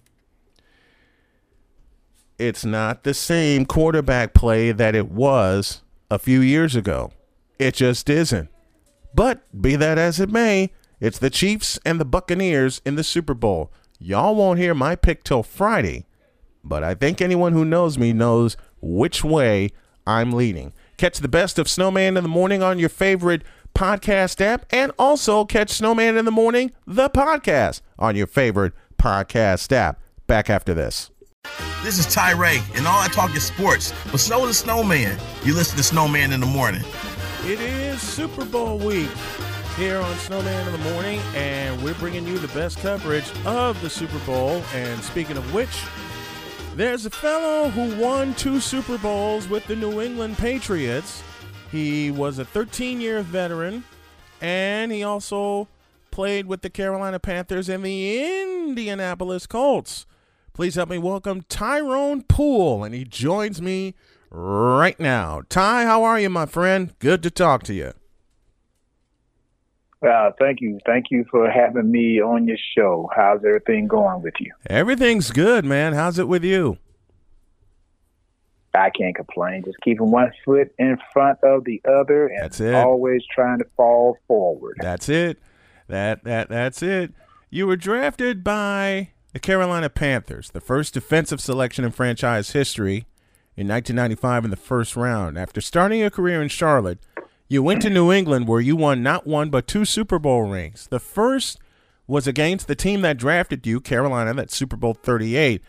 [SPEAKER 4] It's not the same quarterback play that it was a few years ago. It just isn't. But be that as it may, it's the Chiefs and the Buccaneers in the Super Bowl. Y'all won't hear my pick till Friday, but I think anyone who knows me knows which way I'm leaning. Catch the best of Snowman in the Morning on your favorite podcast app, and also catch Snowman in the Morning, the podcast, on your favorite podcast app. Back after this.
[SPEAKER 7] This is Ty Ray, and all I talk is sports. But so is Snowman. You listen to Snowman in the morning.
[SPEAKER 4] It is Super Bowl week here on Snowman in the Morning, and we're bringing you the best coverage of the Super Bowl. And speaking of which, there's a fellow who won two Super Bowls with the New England Patriots. He was a 13 year veteran, and he also played with the Carolina Panthers and the Indianapolis Colts. Please help me welcome Tyrone Poole, and he joins me right now. Ty, how are you, my friend? Good to talk to you.
[SPEAKER 8] Uh, thank you. Thank you for having me on your show. How's everything going with you?
[SPEAKER 4] Everything's good, man. How's it with you?
[SPEAKER 8] I can't complain. Just keeping one foot in front of the other and
[SPEAKER 4] That's it.
[SPEAKER 8] always trying to fall forward.
[SPEAKER 4] That's it. That that that's it. You were drafted by the Carolina Panthers, the first defensive selection in franchise history in 1995 in the first round. After starting your career in Charlotte, you went to New England where you won not one but two Super Bowl rings. The first was against the team that drafted you, Carolina, that's Super Bowl 38.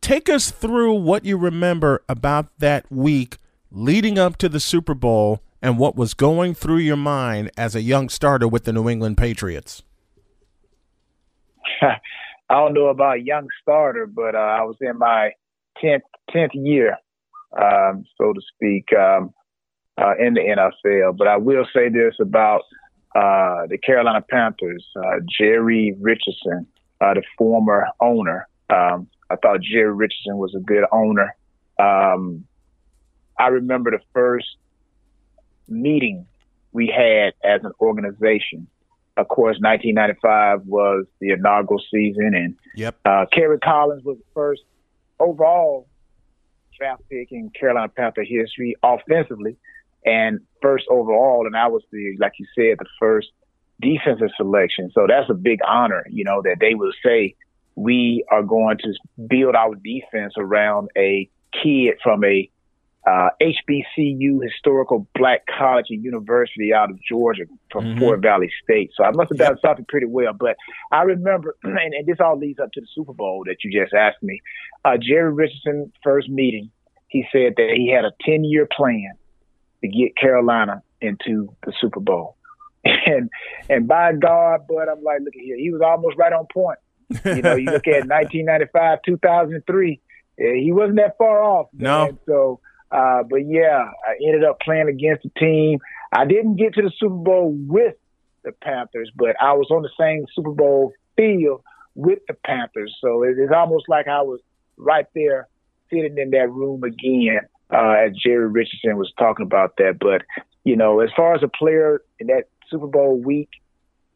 [SPEAKER 4] Take us through what you remember about that week leading up to the Super Bowl and what was going through your mind as a young starter with the New England Patriots.
[SPEAKER 8] I don't know about young starter, but uh, I was in my tenth tenth year, um, so to speak, um, uh, in the NFL. But I will say this about uh, the Carolina Panthers: uh, Jerry Richardson, uh, the former owner. Um, I thought Jerry Richardson was a good owner. Um, I remember the first meeting we had as an organization. Of course, 1995 was the inaugural season, and
[SPEAKER 4] Yep.
[SPEAKER 8] uh, Kerry Collins was the first overall draft pick in Carolina Panther history offensively, and first overall. And I was the, like you said, the first defensive selection. So that's a big honor, you know, that they will say we are going to build our defense around a kid from a uh, HBCU, historical black college and university out of Georgia from
[SPEAKER 4] Mhm.
[SPEAKER 8] Fort Valley State. So I must have done something pretty well. But I remember, and, and this all leads up to the Super Bowl that you just asked me. Uh, Jerry Richardson, first meeting, he said that he had a 10 year plan to get Carolina into the Super Bowl. And and by God, but I'm like, look at here, he was almost right on point. You know, you look at 1995, 2003, eh, he wasn't that far off.
[SPEAKER 4] No.
[SPEAKER 8] man. So, uh, but yeah, I ended up playing against the team. I didn't get to the Super Bowl with the Panthers, but I was on the same Super Bowl field with the Panthers. So it, it's almost like I was right there sitting in that room again uh, as Jerry Richardson was talking about that. But, you know, as far as a player in that Super Bowl week,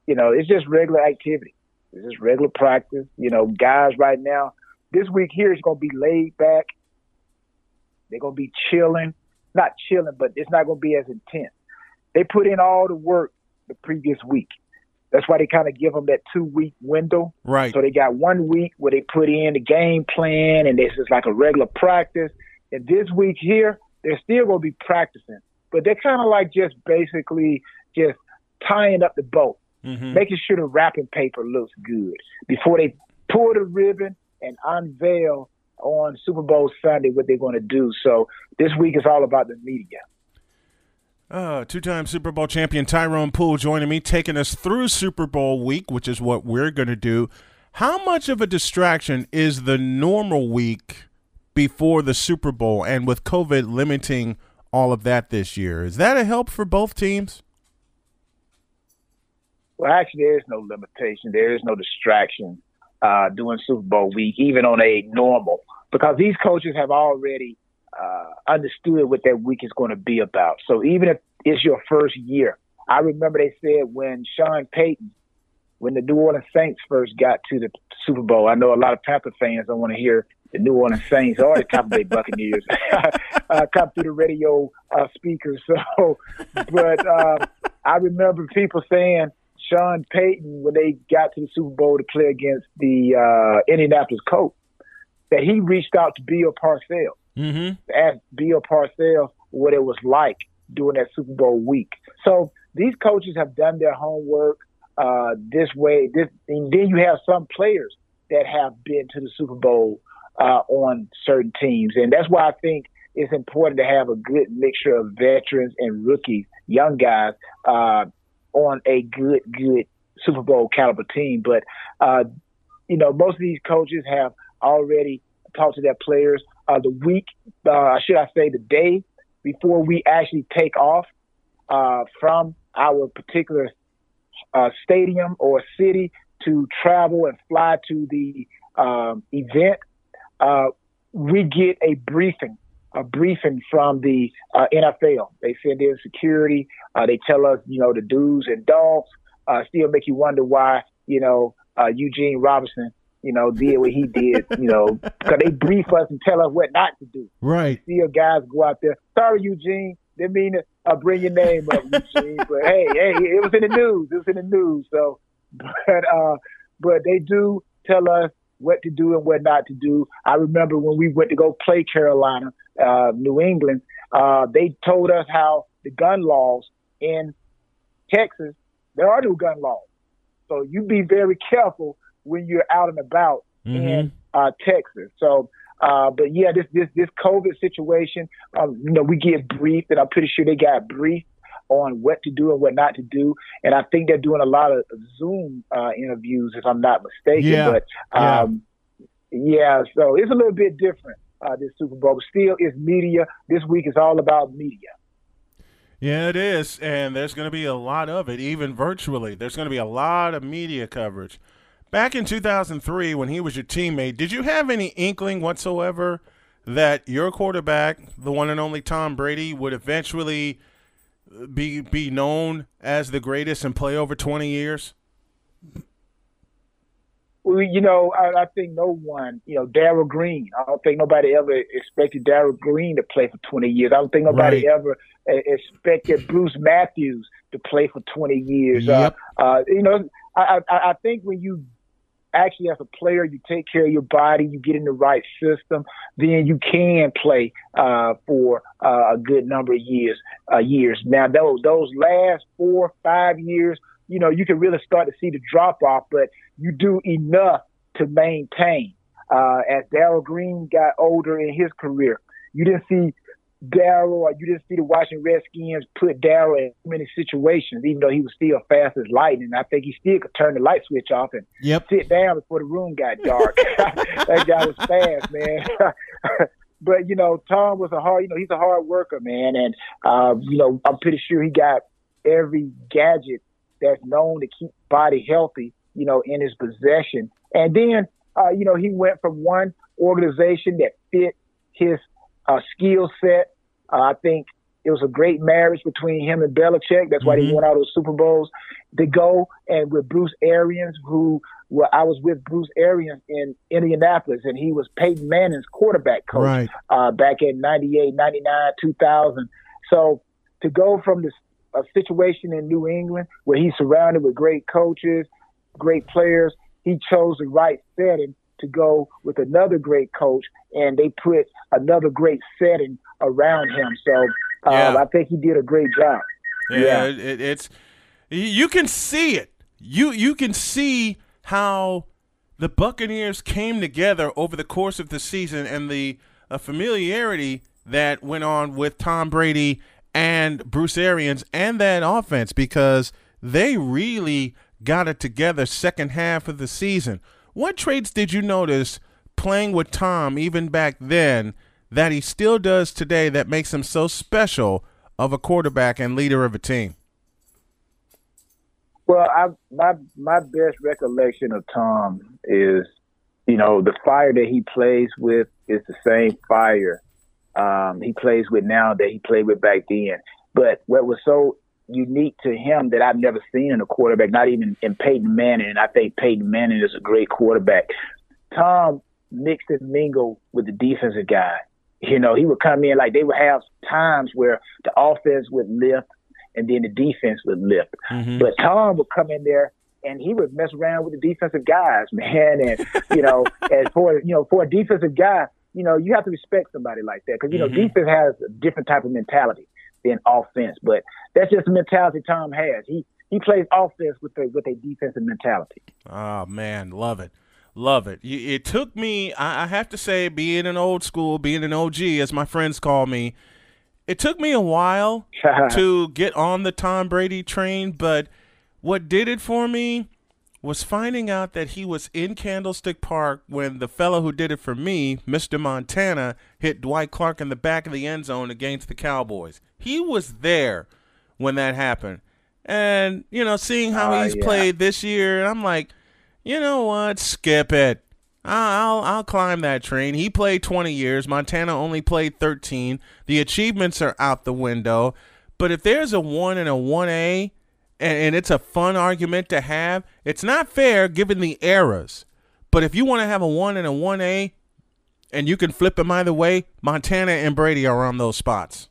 [SPEAKER 8] you know, it's just regular activity. It's just regular practice. You know, guys right now, this week here is going to be laid back. They're going to be chilling. Not chilling, but it's not going to be as intense. They put in all the work the previous week. That's why they kind of give them that two week window.
[SPEAKER 4] Right.
[SPEAKER 8] So they got one week where they put in the game plan and this is like a regular practice. And this week here, they're still going to be practicing, but they're kind of like just basically just tying up the boat,
[SPEAKER 4] Mhm.
[SPEAKER 8] making sure the wrapping paper looks good before they pull the ribbon and unveil on Super Bowl Sunday what they're going to do. So this week is all about the media.
[SPEAKER 4] Uh, two-time Super Bowl champion Tyrone Poole joining me, taking us through Super Bowl week, which is what we're going to do. How much of a distraction is the normal week before the Super Bowl, and with COVID limiting all of that this year? Is that a help for both teams?
[SPEAKER 8] Well, actually, there is no limitation. There is no distraction uh, during Super Bowl week, even on a normal, because these coaches have already uh, understood what that week is going to be about. So even if it's your first year, I remember they said when Sean Payton, when the New Orleans Saints first got to the Super Bowl, I know a lot of Panther fans don't want to hear the New Orleans Saints or the Tampa Bay Buccaneers uh, come through the radio uh, speakers. So, but uh, I remember people saying Sean Payton when they got to the Super Bowl to play against the uh, Indianapolis Colts that he reached out to Bill Parcells
[SPEAKER 4] Mm-hmm.
[SPEAKER 8] to ask Bill Parcells what it was like during that Super Bowl week. So these coaches have done their homework uh, this way. This, and then you have some players that have been to the Super Bowl uh, on certain teams, and that's why I think it's important to have a good mixture of veterans and rookies, young guys, uh, on a good, good Super Bowl caliber team. But uh, you know, most of these coaches have already talked to their players uh, the week, uh, should I say, the day before we actually take off uh, from our particular uh, stadium or city to travel and fly to the um, event. Uh, we get a briefing, a briefing from the uh, NFL. They send in security. Uh, they tell us, you know, the do's and don'ts. Uh, still make you wonder why, you know, uh, Eugene Robinson you know, did what he did, you know, because they brief us and tell us what not to do.
[SPEAKER 4] Right.
[SPEAKER 8] See your guys go out there. Sorry, Eugene. Didn't mean to uh, bring your name up, Eugene. but hey, hey, it was in the news. It was in the news. So, but uh, but they do tell us what to do and what not to do. I remember when we went to go play Carolina, uh, New England. Uh, they told us how the gun laws in Texas. There are no gun laws, so you be very careful when you're out and about
[SPEAKER 4] Mm-hmm.
[SPEAKER 8] in uh, Texas. So, uh, but yeah, this this this COVID situation, um, you know, we get briefed, and I'm pretty sure they got briefed on what to do and what not to do. And I think they're doing a lot of Zoom uh, interviews, if I'm not mistaken.
[SPEAKER 4] Yeah.
[SPEAKER 8] But um, yeah, so it's a little bit different. Uh, this Super Bowl, but still, it's media. This week is all about media.
[SPEAKER 4] Yeah, it is, and there's going to be a lot of it, even virtually. There's going to be a lot of media coverage. Back in 2003, when he was your teammate, did you have any inkling whatsoever that your quarterback, the one and only Tom Brady, would eventually be be known as the greatest and play over 20 years?
[SPEAKER 8] Well, you know, I, I think no one, you know, Darrell Green. I don't think nobody ever expected Darrell Green to play for 20 years. I don't think nobody
[SPEAKER 9] Right.
[SPEAKER 8] ever uh, expected Bruce Matthews to play for 20 years.
[SPEAKER 9] Yep.
[SPEAKER 8] Uh, uh, you know, I, I, I think when you actually, as a player, you take care of your body, you get in the right system, then you can play uh, for uh, a good number of years. Uh, years. Now, those those last four, five years, you know, you can really start to see the drop off, but you do enough to maintain. Uh, as Darrell Green got older in his career, you didn't see Darrell or you didn't see the Washington Redskins put Darrell in many situations, even though he was still fast as lightning. I think he still could turn the light switch off and
[SPEAKER 9] Yep.
[SPEAKER 8] sit down before the room got dark. that guy was fast, man. but you know, Tom was a hard, you know, he's a hard worker, man, and uh, you know, I'm pretty sure he got every gadget that's known to keep body healthy, you know, in his possession. And then, uh, you know, he went from one organization that fit his uh, skill set. Uh, I think it was a great marriage between him and Belichick. That's why
[SPEAKER 9] Mhm.
[SPEAKER 8] they won all those Super Bowls. To go and with Bruce Arians, who well, I was with Bruce Arians in Indianapolis, and he was Peyton Manning's quarterback coach
[SPEAKER 9] Right.
[SPEAKER 8] uh, back in 98, 99, 2000. So to go from this a situation in New England where he's surrounded with great coaches, great players, he chose the right setting to go with another great coach, and they put another great setting around him. So um,
[SPEAKER 4] Yeah.
[SPEAKER 8] I think he did a great job.
[SPEAKER 4] Yeah,
[SPEAKER 8] Yeah.
[SPEAKER 4] It, it, it's you can see it. You you can see how the Buccaneers came together over the course of the season and the uh, familiarity that went on with Tom Brady and Bruce Arians and that offense because they really got it together second half of the season. What traits did you notice playing with Tom even back then that he still does today that makes him so special of a quarterback and leader of a team?
[SPEAKER 8] Well, I my my best recollection of Tom is, you know, the fire that he plays with is the same fire um, he plays with now that he played with back then. But what was so unique to him that I've never seen in a quarterback, not even in Peyton Manning, and I think Peyton Manning is a great quarterback. Tom mixed and mingle with the defensive guy. You know, he would come in like they would have times where the offense would lift and then the defense would lift. But Tom would come in there and he would mess around with the defensive guys, man. And you know, as for you know, for a defensive guy, you know, you have to respect somebody like that because you know,
[SPEAKER 4] Mhm.
[SPEAKER 8] defense has a different type of mentality than offense. But that's just the mentality Tom has. He he plays offense with a with a defensive mentality.
[SPEAKER 4] Oh man, love it, love it. It took me, I have to say, being an old school, being an OG, as my friends call me, it took me a while to get on the Tom Brady train. But what did it for me was finding out that he was in Candlestick Park when the fellow who did it for me, Mr. Montana, hit Dwight Clark in the back of the end zone against the Cowboys. He was there when that happened. And, you know, seeing how
[SPEAKER 8] Ah,
[SPEAKER 4] he's
[SPEAKER 8] yeah.
[SPEAKER 4] played this year, I'm like, you know what? Skip it. I'll, I'll climb that train. He played 20 years. Montana only played 13. The achievements are out the window. But if there's a one and a 1A, and, and it's a fun argument to have, it's not fair given the eras. But if you want to have a one and a 1A, and you can flip them either way, Montana and Brady are on those spots.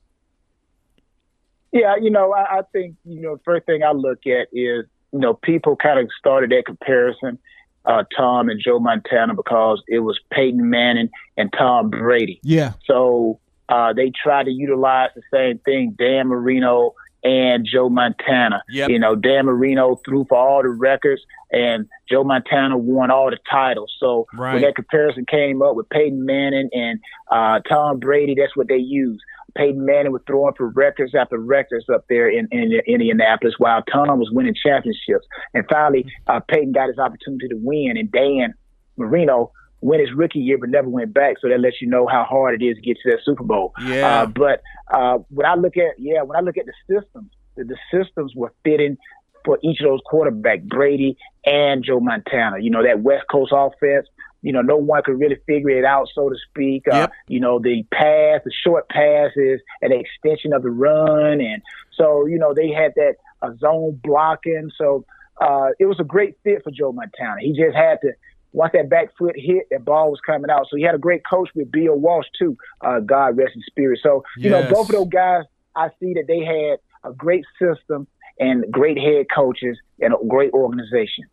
[SPEAKER 8] Yeah, you know, I, I think you know, first thing I look at is you know, people kind of started that comparison, uh, Tom and Joe Montana, because it was Peyton Manning and Tom Brady.
[SPEAKER 9] Yeah.
[SPEAKER 8] So uh, they tried to utilize the same thing, Dan Marino and Joe Montana.
[SPEAKER 4] Yep.
[SPEAKER 8] You know, Dan Marino threw for all the records, and Joe Montana won all the titles. So
[SPEAKER 4] Right.
[SPEAKER 8] when that comparison came up with Peyton Manning and uh, Tom Brady, that's what they used. Peyton Manning was throwing for records after records up there in, in Indianapolis, while Tom was winning championships. And finally, uh, Peyton got his opportunity to win, and Dan Marino win his rookie year, but never went back. So that lets you know how hard it is to get to that Super Bowl.
[SPEAKER 4] Yeah.
[SPEAKER 8] Uh, but uh, when I look at yeah, when I look at the systems, the, the systems were fitting for each of those quarterbacks, Brady and Joe Montana. You know that West Coast offense you know, no one could really figure it out, so to speak. Uh, You know, the pass, the short passes, an extension of the run. And so, you know, they had that uh, zone blocking. So uh, it was a great fit for Joe Montana. He just had to, once that back foot hit, that ball was coming out. So he had a great coach with Bill Walsh, too. Uh, God rest his spirit. So, you know, both of those guys, I see that they had a great system and great head coaches and a great organization.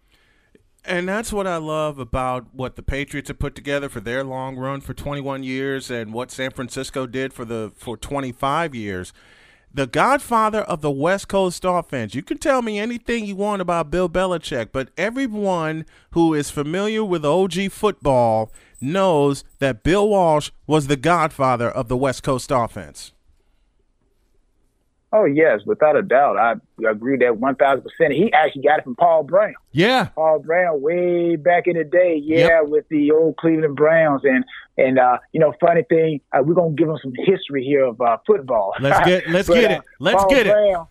[SPEAKER 4] And that's what I love about what the Patriots have put together for their long run for 21 years and what San Francisco did for the for 25 years. The godfather of the West Coast offense. You can tell me anything you want about Bill Belichick, but everyone who is familiar with OG football knows that Bill Walsh was the godfather of the West Coast offense.
[SPEAKER 8] Oh yes, without a doubt, I agree that one thousand percent. He actually got it from Paul Brown.
[SPEAKER 4] Yeah.
[SPEAKER 8] Paul Brown way back in the day, yeah, with the old Cleveland Browns, and and uh, you know, funny thing, uh, we're gonna give them some history here of uh, football.
[SPEAKER 4] Let's get let's
[SPEAKER 8] But,
[SPEAKER 4] get
[SPEAKER 8] uh,
[SPEAKER 4] it. Let's
[SPEAKER 8] Paul
[SPEAKER 4] get it.
[SPEAKER 8] Brown,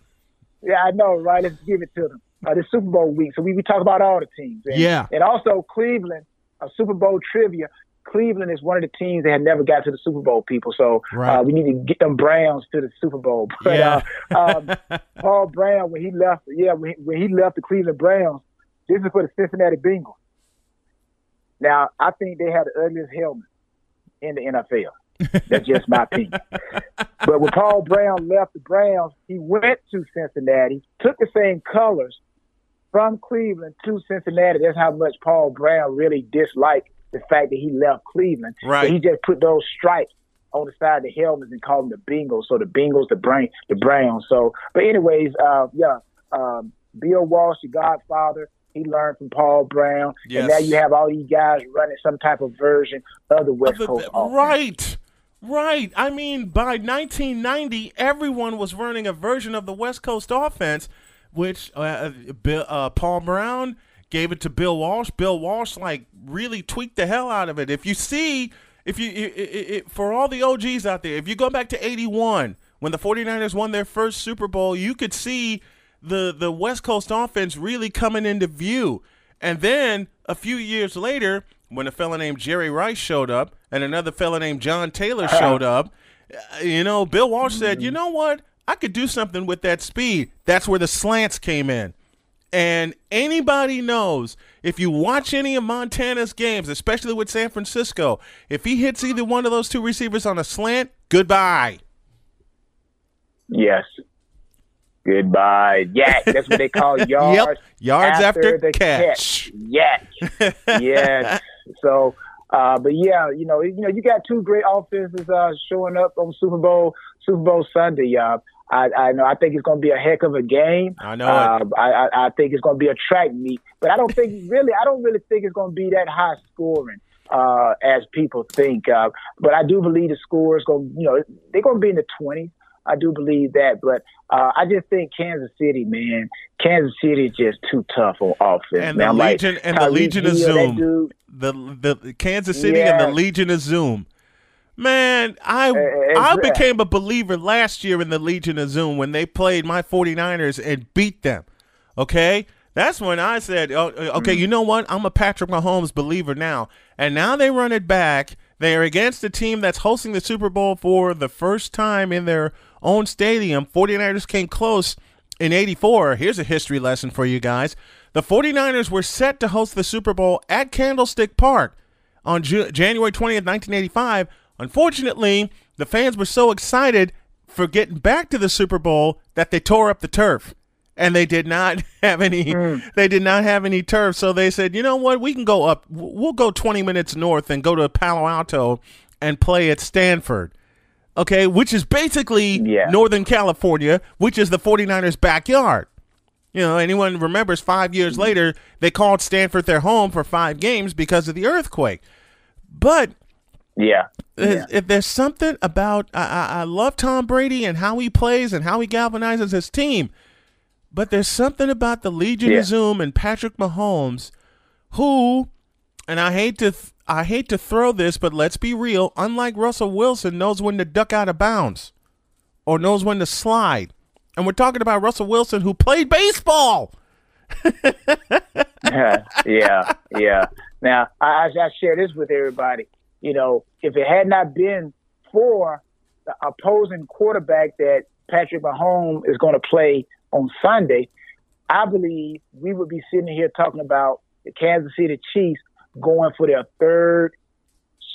[SPEAKER 8] Yeah, I know, right? Let's give it to them. Uh, the Super Bowl week, so we, we talk about all the teams. And,
[SPEAKER 4] Yeah.
[SPEAKER 8] and also Cleveland, uh, Super Bowl trivia. Cleveland is one of the teams that had never got to the Super Bowl. People, so
[SPEAKER 4] Right.
[SPEAKER 8] uh, we need to get them Browns to the Super Bowl. But
[SPEAKER 4] Yeah.
[SPEAKER 8] uh, um, Paul Brown, when he left, yeah, when he, when he left the Cleveland Browns, this is for the Cincinnati Bengals. Now, I think they had the ugliest helmet in the NFL. That's just my opinion. But when Paul Brown left the Browns, he went to Cincinnati, took the same colors from Cleveland to Cincinnati. That's how much Paul Brown really disliked the fact that he left Cleveland.
[SPEAKER 4] Right.
[SPEAKER 8] So he just put those stripes on the side of the helmets and called them the Bengals. So the Bengals, the brain, the Browns. So, but anyways, uh, yeah, um, Bill Walsh, the Godfather. He learned from Paul Brown,
[SPEAKER 4] Yes.
[SPEAKER 8] and now you have all these guys running some type of version of the West Coast offense.
[SPEAKER 4] Right. Right. I mean, by 1990, everyone was running a version of the West Coast offense, which uh, Bill, uh, Paul Brown gave it to Bill Walsh. Bill Walsh, like, really tweaked the hell out of it. If you see, if you, i i i for all the OGs out there, if you go back to 81, when the 49ers won their first Super Bowl, you could see the, the West Coast offense really coming into view. And then a few years later, when a fella named Jerry Rice showed up and another fella named John Taylor showed up, uh, you know, Bill Walsh said, you know what? I could do something with that speed. That's where the slants came in. And anybody knows if you watch any of Montana's games, especially with San Francisco, if he hits either one of those two receivers on a slant, goodbye.
[SPEAKER 8] Yes. Goodbye. YAC. That's what they call yards. yep.
[SPEAKER 4] Yards after
[SPEAKER 8] the
[SPEAKER 4] catch.
[SPEAKER 8] YAC. yes. So, uh, but yeah, you know, you know, you got two great offenses uh, showing up on Super Bowl Super Bowl Sunday. Uh, I, I know. I think it's going to be a heck of a game.
[SPEAKER 4] I know
[SPEAKER 8] Uh, I, I, I think it's going to be a track meet, but I don't think really. I don't really think it's going to be that high scoring uh, as people think. Uh, but I do believe the score is going. You know, they're going to be in the twenties. I do believe that, but uh, I just think Kansas City, man, Kansas City is just too tough on offense.
[SPEAKER 4] And
[SPEAKER 8] man.
[SPEAKER 4] the
[SPEAKER 8] I'm like,
[SPEAKER 4] Legion and the Legion of
[SPEAKER 8] Hill, that
[SPEAKER 4] Zoom. the the Kansas City and the Legion of Zoom. Man, I
[SPEAKER 8] Uh,
[SPEAKER 4] I
[SPEAKER 8] uh,
[SPEAKER 4] became a believer last year in the Legion of Zoom when they played my 49ers and beat them. Okay? That's when I said, oh, okay,
[SPEAKER 8] Mm.
[SPEAKER 4] you know what? I'm a Patrick Mahomes believer now. And now they run it back. They are against a team that's hosting the Super Bowl for the first time in their own stadium. 49ers came close in 84. Here's a history lesson for you guys. The 49ers were set to host the Super Bowl at Candlestick Park on Ju- January 20th, 1985. Unfortunately, the fans were so excited for getting back to the Super Bowl that they tore up the turf. And they did not have any. Mm. They did not have any turf, so they said, "You know what? We can go up. We'll go 20 minutes north and go to Palo Alto and play at Stanford." Okay, which is basically
[SPEAKER 8] Yeah.
[SPEAKER 4] Northern California, which is the 49ers' backyard. You know, anyone remembers five years mm. later, they called Stanford their home for five games because of the earthquake. But
[SPEAKER 8] yeah,
[SPEAKER 4] if- if there's something about, I, I, I love Tom Brady and how he plays and how he galvanizes his team, but there's something about the Legion
[SPEAKER 8] Yeah.
[SPEAKER 4] of Zoom and Patrick Mahomes, who, and I hate to, th- I hate to throw this, but let's be real. Unlike Russell Wilson, knows when to duck out of bounds, or knows when to slide. And we're talking about Russell Wilson, who played baseball.
[SPEAKER 8] yeah, yeah. Now, I, I share this with everybody. You know, if it had not been for the opposing quarterback that Patrick Mahomes is going to play on Sunday, I believe we would be sitting here talking about the Kansas City Chiefs going for their third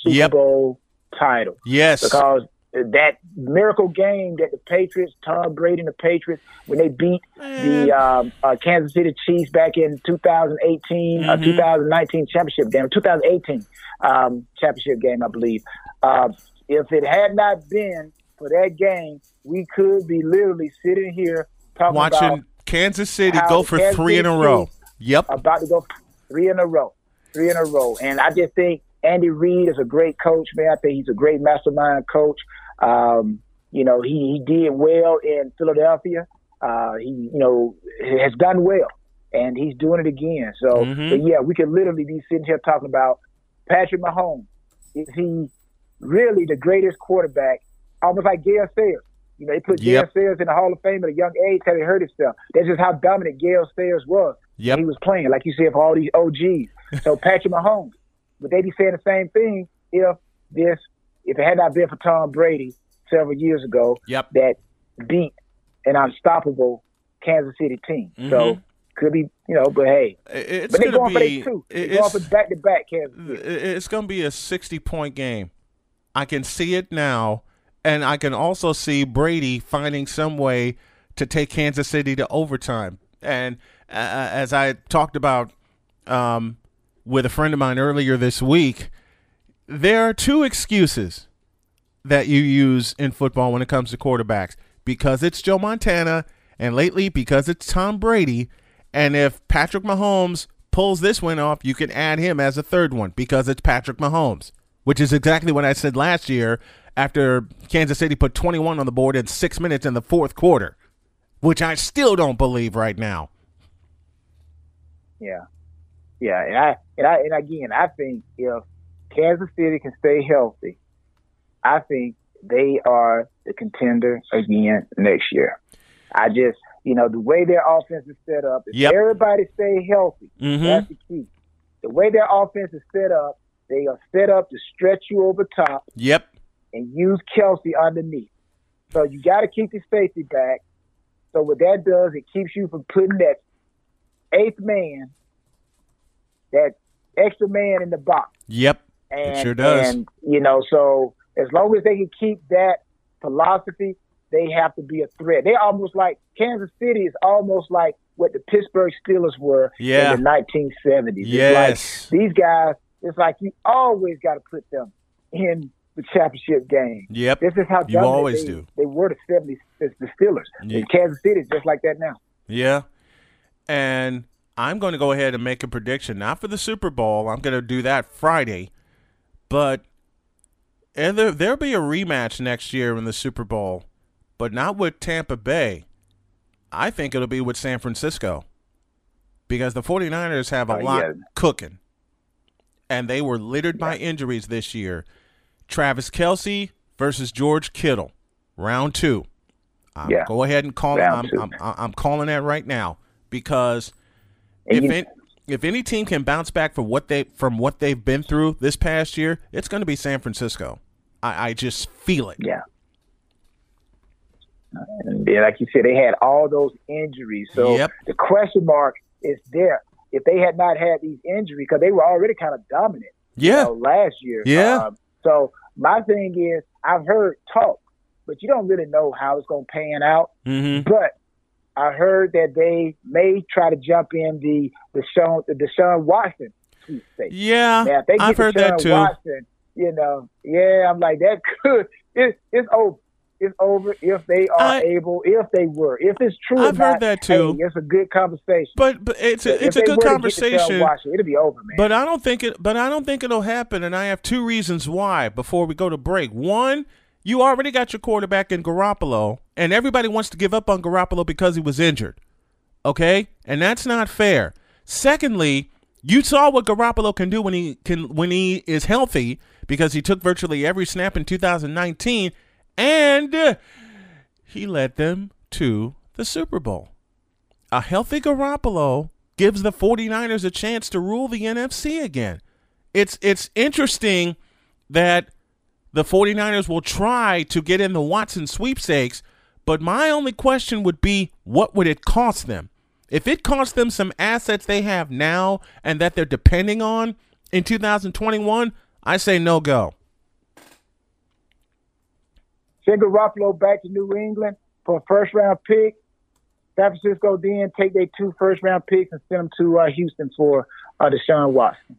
[SPEAKER 8] Super
[SPEAKER 4] Yep.
[SPEAKER 8] Bowl title.
[SPEAKER 4] Yes.
[SPEAKER 8] Because that miracle game that the Patriots, Tom Brady and the Patriots, when they beat the um, uh, Kansas City Chiefs back in 2018, uh,
[SPEAKER 4] Mhm.
[SPEAKER 8] 2019 championship game, 2018 um, championship game, I believe. Uh, if it had not been for that game, we could be literally sitting here talking
[SPEAKER 4] Watching
[SPEAKER 8] about
[SPEAKER 4] Kansas City go for
[SPEAKER 8] Kansas
[SPEAKER 4] three in a row. Yep.
[SPEAKER 8] about to go three in a row, three in a row. And I just think Andy Reid is a great coach, man. I think he's a great mastermind coach. Um, you know, he, he did well in Philadelphia. Uh, he, you know, has done well, and he's doing it again. So,
[SPEAKER 4] Mhm.
[SPEAKER 8] but yeah, we could literally be sitting here talking about Patrick Mahomes. Is he really the greatest quarterback? Almost like Gale Sayers. You know, they put
[SPEAKER 4] Yep.
[SPEAKER 8] Gale Sayers in the Hall of Fame at a young age he hurt himself. That's just how dominant Gale Sayers was.
[SPEAKER 4] Yeah,
[SPEAKER 8] He was playing, like you said, for all these OGs. So Patrick Mahomes, would they be saying the same thing if this, if it had not been for Tom Brady several years ago
[SPEAKER 4] Yep.
[SPEAKER 8] that beat an unstoppable Kansas City team? So
[SPEAKER 4] Mhm.
[SPEAKER 8] could be, you know, but hey,
[SPEAKER 4] It's
[SPEAKER 8] but they
[SPEAKER 4] gonna
[SPEAKER 8] for
[SPEAKER 4] be
[SPEAKER 8] they two. They
[SPEAKER 4] it's-
[SPEAKER 8] going for back to back Kansas City.
[SPEAKER 4] it's going to be a 60 point game. I can see it now, and I can also see Brady finding some way to take Kansas City to overtime. And uh, as I talked about um, with a friend of mine earlier this week, there are two excuses that you use in football when it comes to quarterbacks because it's Joe Montana, and lately because it's Tom Brady. And if Patrick Mahomes pulls this one off, you can add him as a third one because it's Patrick Mahomes, which is exactly what I said last year after Kansas City put 21 on the board in six minutes in the fourth quarter, which I still don't believe right now.
[SPEAKER 8] Yeah, yeah, and I and I and again, I think if Kansas City can stay healthy, I think they are the contender again next year. I just, you know, the way their offense is set up, if
[SPEAKER 4] Yep.
[SPEAKER 8] everybody stay healthy,
[SPEAKER 4] Mhm.
[SPEAKER 8] that's the key. The way their offense is set up, they are set up to stretch you over top
[SPEAKER 4] Yep.
[SPEAKER 8] and use Kelce underneath. So you got to keep the safety back. So what that does, it keeps you from putting that eighth man, that extra man in the box.
[SPEAKER 4] Yep.
[SPEAKER 8] And,
[SPEAKER 4] sure does.
[SPEAKER 8] And you know, so as long as they can keep that philosophy, they have to be a threat. They almost like Kansas City is almost like what the Pittsburgh Steelers were
[SPEAKER 4] Yeah.
[SPEAKER 8] in the 1970s.
[SPEAKER 4] Yes.
[SPEAKER 8] It's like these guys. It's like you always got to put them in the championship game.
[SPEAKER 4] Yep.
[SPEAKER 8] This is how
[SPEAKER 4] You always
[SPEAKER 8] they,
[SPEAKER 4] do.
[SPEAKER 8] They were the 70s, the the Steelers.
[SPEAKER 4] Yeah.
[SPEAKER 8] And Kansas City is just like that now.
[SPEAKER 4] Yeah. And I'm going to go ahead and make a prediction, not for the Super Bowl. I'm going to do that Friday. But and there, there'll be a rematch next year in the Super Bowl, but not with Tampa Bay. I think it'll be with San Francisco because the 49ers have a
[SPEAKER 8] Oh,
[SPEAKER 4] lot
[SPEAKER 8] yeah.
[SPEAKER 4] cooking. And they were littered by injuries this year. Travis Kelce versus George Kittle, round two. I'm,
[SPEAKER 8] Yeah.
[SPEAKER 4] Go ahead and call it. I'm. I'm, I'm, I'm calling that right now because
[SPEAKER 8] And
[SPEAKER 4] if
[SPEAKER 8] you-
[SPEAKER 4] it, if any team can bounce back from what they from what they've been through this past year, it's going to be San Francisco. I, I just feel it.
[SPEAKER 8] Yeah. And then, like you said, they had all those injuries. So
[SPEAKER 4] Yep.
[SPEAKER 8] the question mark is there. If they had not had these injuries, because they were already kind of dominant you
[SPEAKER 4] Yeah.
[SPEAKER 8] know, last year.
[SPEAKER 4] Yeah.
[SPEAKER 8] Um, so my thing is, I've heard talk, but you don't really know how it's going to pan out.
[SPEAKER 4] Mm-hmm.
[SPEAKER 8] But I heard that they may try to jump in the Deshaun, the Deshaun Watson sweepstakes.
[SPEAKER 4] Yeah,
[SPEAKER 8] Now, if
[SPEAKER 4] I've heard that too.
[SPEAKER 8] Watson, you know, yeah, I'm like that could it, it's over. It's over if they are
[SPEAKER 4] I-
[SPEAKER 8] able, if they were, if it's true.
[SPEAKER 4] I've heard
[SPEAKER 8] not,
[SPEAKER 4] that too.
[SPEAKER 8] Hey, it's a good conversation.
[SPEAKER 4] But but it's a, it's a
[SPEAKER 8] they
[SPEAKER 4] good
[SPEAKER 8] were to get
[SPEAKER 4] conversation.
[SPEAKER 8] It'll be over, man.
[SPEAKER 4] But I don't think it. But I don't think it'll happen, and I have two reasons why. Before we go to break, one, you already got your quarterback in Garoppolo, and everybody wants to give up on Garoppolo because he was injured. Okay, and that's not fair. Secondly, you saw what Garoppolo can do when he can when he is healthy because he took virtually every snap in 2019, and he led them to the Super Bowl. A healthy Garoppolo gives the 49ers a chance to rule the NFC again. it's it's interesting that the 49ers will try to get in the Watson sweepstakes, but my only question would be what would it cost them? If it costs them some assets they have now and that they're depending on in 2021, I say no go.
[SPEAKER 8] Send Garoppolo back to New England for a first round pick. San Francisco then take their two first round picks and send them to uh, Houston for uh, Deshaun Watson.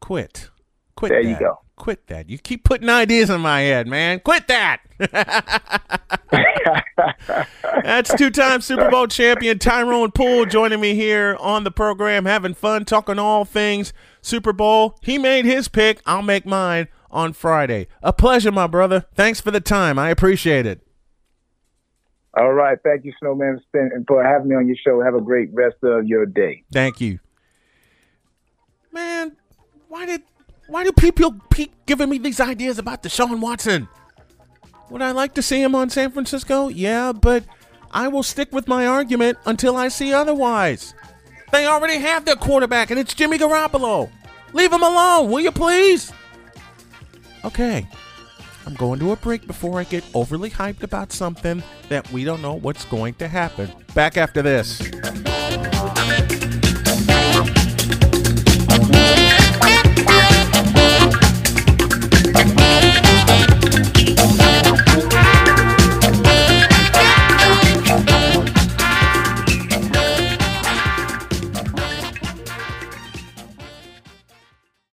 [SPEAKER 4] Quit. Quit.
[SPEAKER 8] There
[SPEAKER 4] that.
[SPEAKER 8] you go.
[SPEAKER 4] Quit that. You keep putting ideas in my head, man. Quit that. That's two time Super Bowl champion Tyrone Poole joining me here on the program, having fun, talking all things Super Bowl. He made his pick. I'll make mine on Friday. A pleasure, my brother. Thanks for the time. I appreciate it.
[SPEAKER 8] All right. Thank you, Snowman, for having me on your show. Have a great rest of your day.
[SPEAKER 4] Thank you. Man, why did why do people keep giving me these ideas about Deshaun Watson? Would I like to see him on San Francisco? Yeah, but I will stick with my argument until I see otherwise. They already have their quarterback, and it's Jimmy Garoppolo. Leave him alone, will you please? Okay. I'm going to a break before I get overly hyped about something that we don't know what's going to happen. Back after this.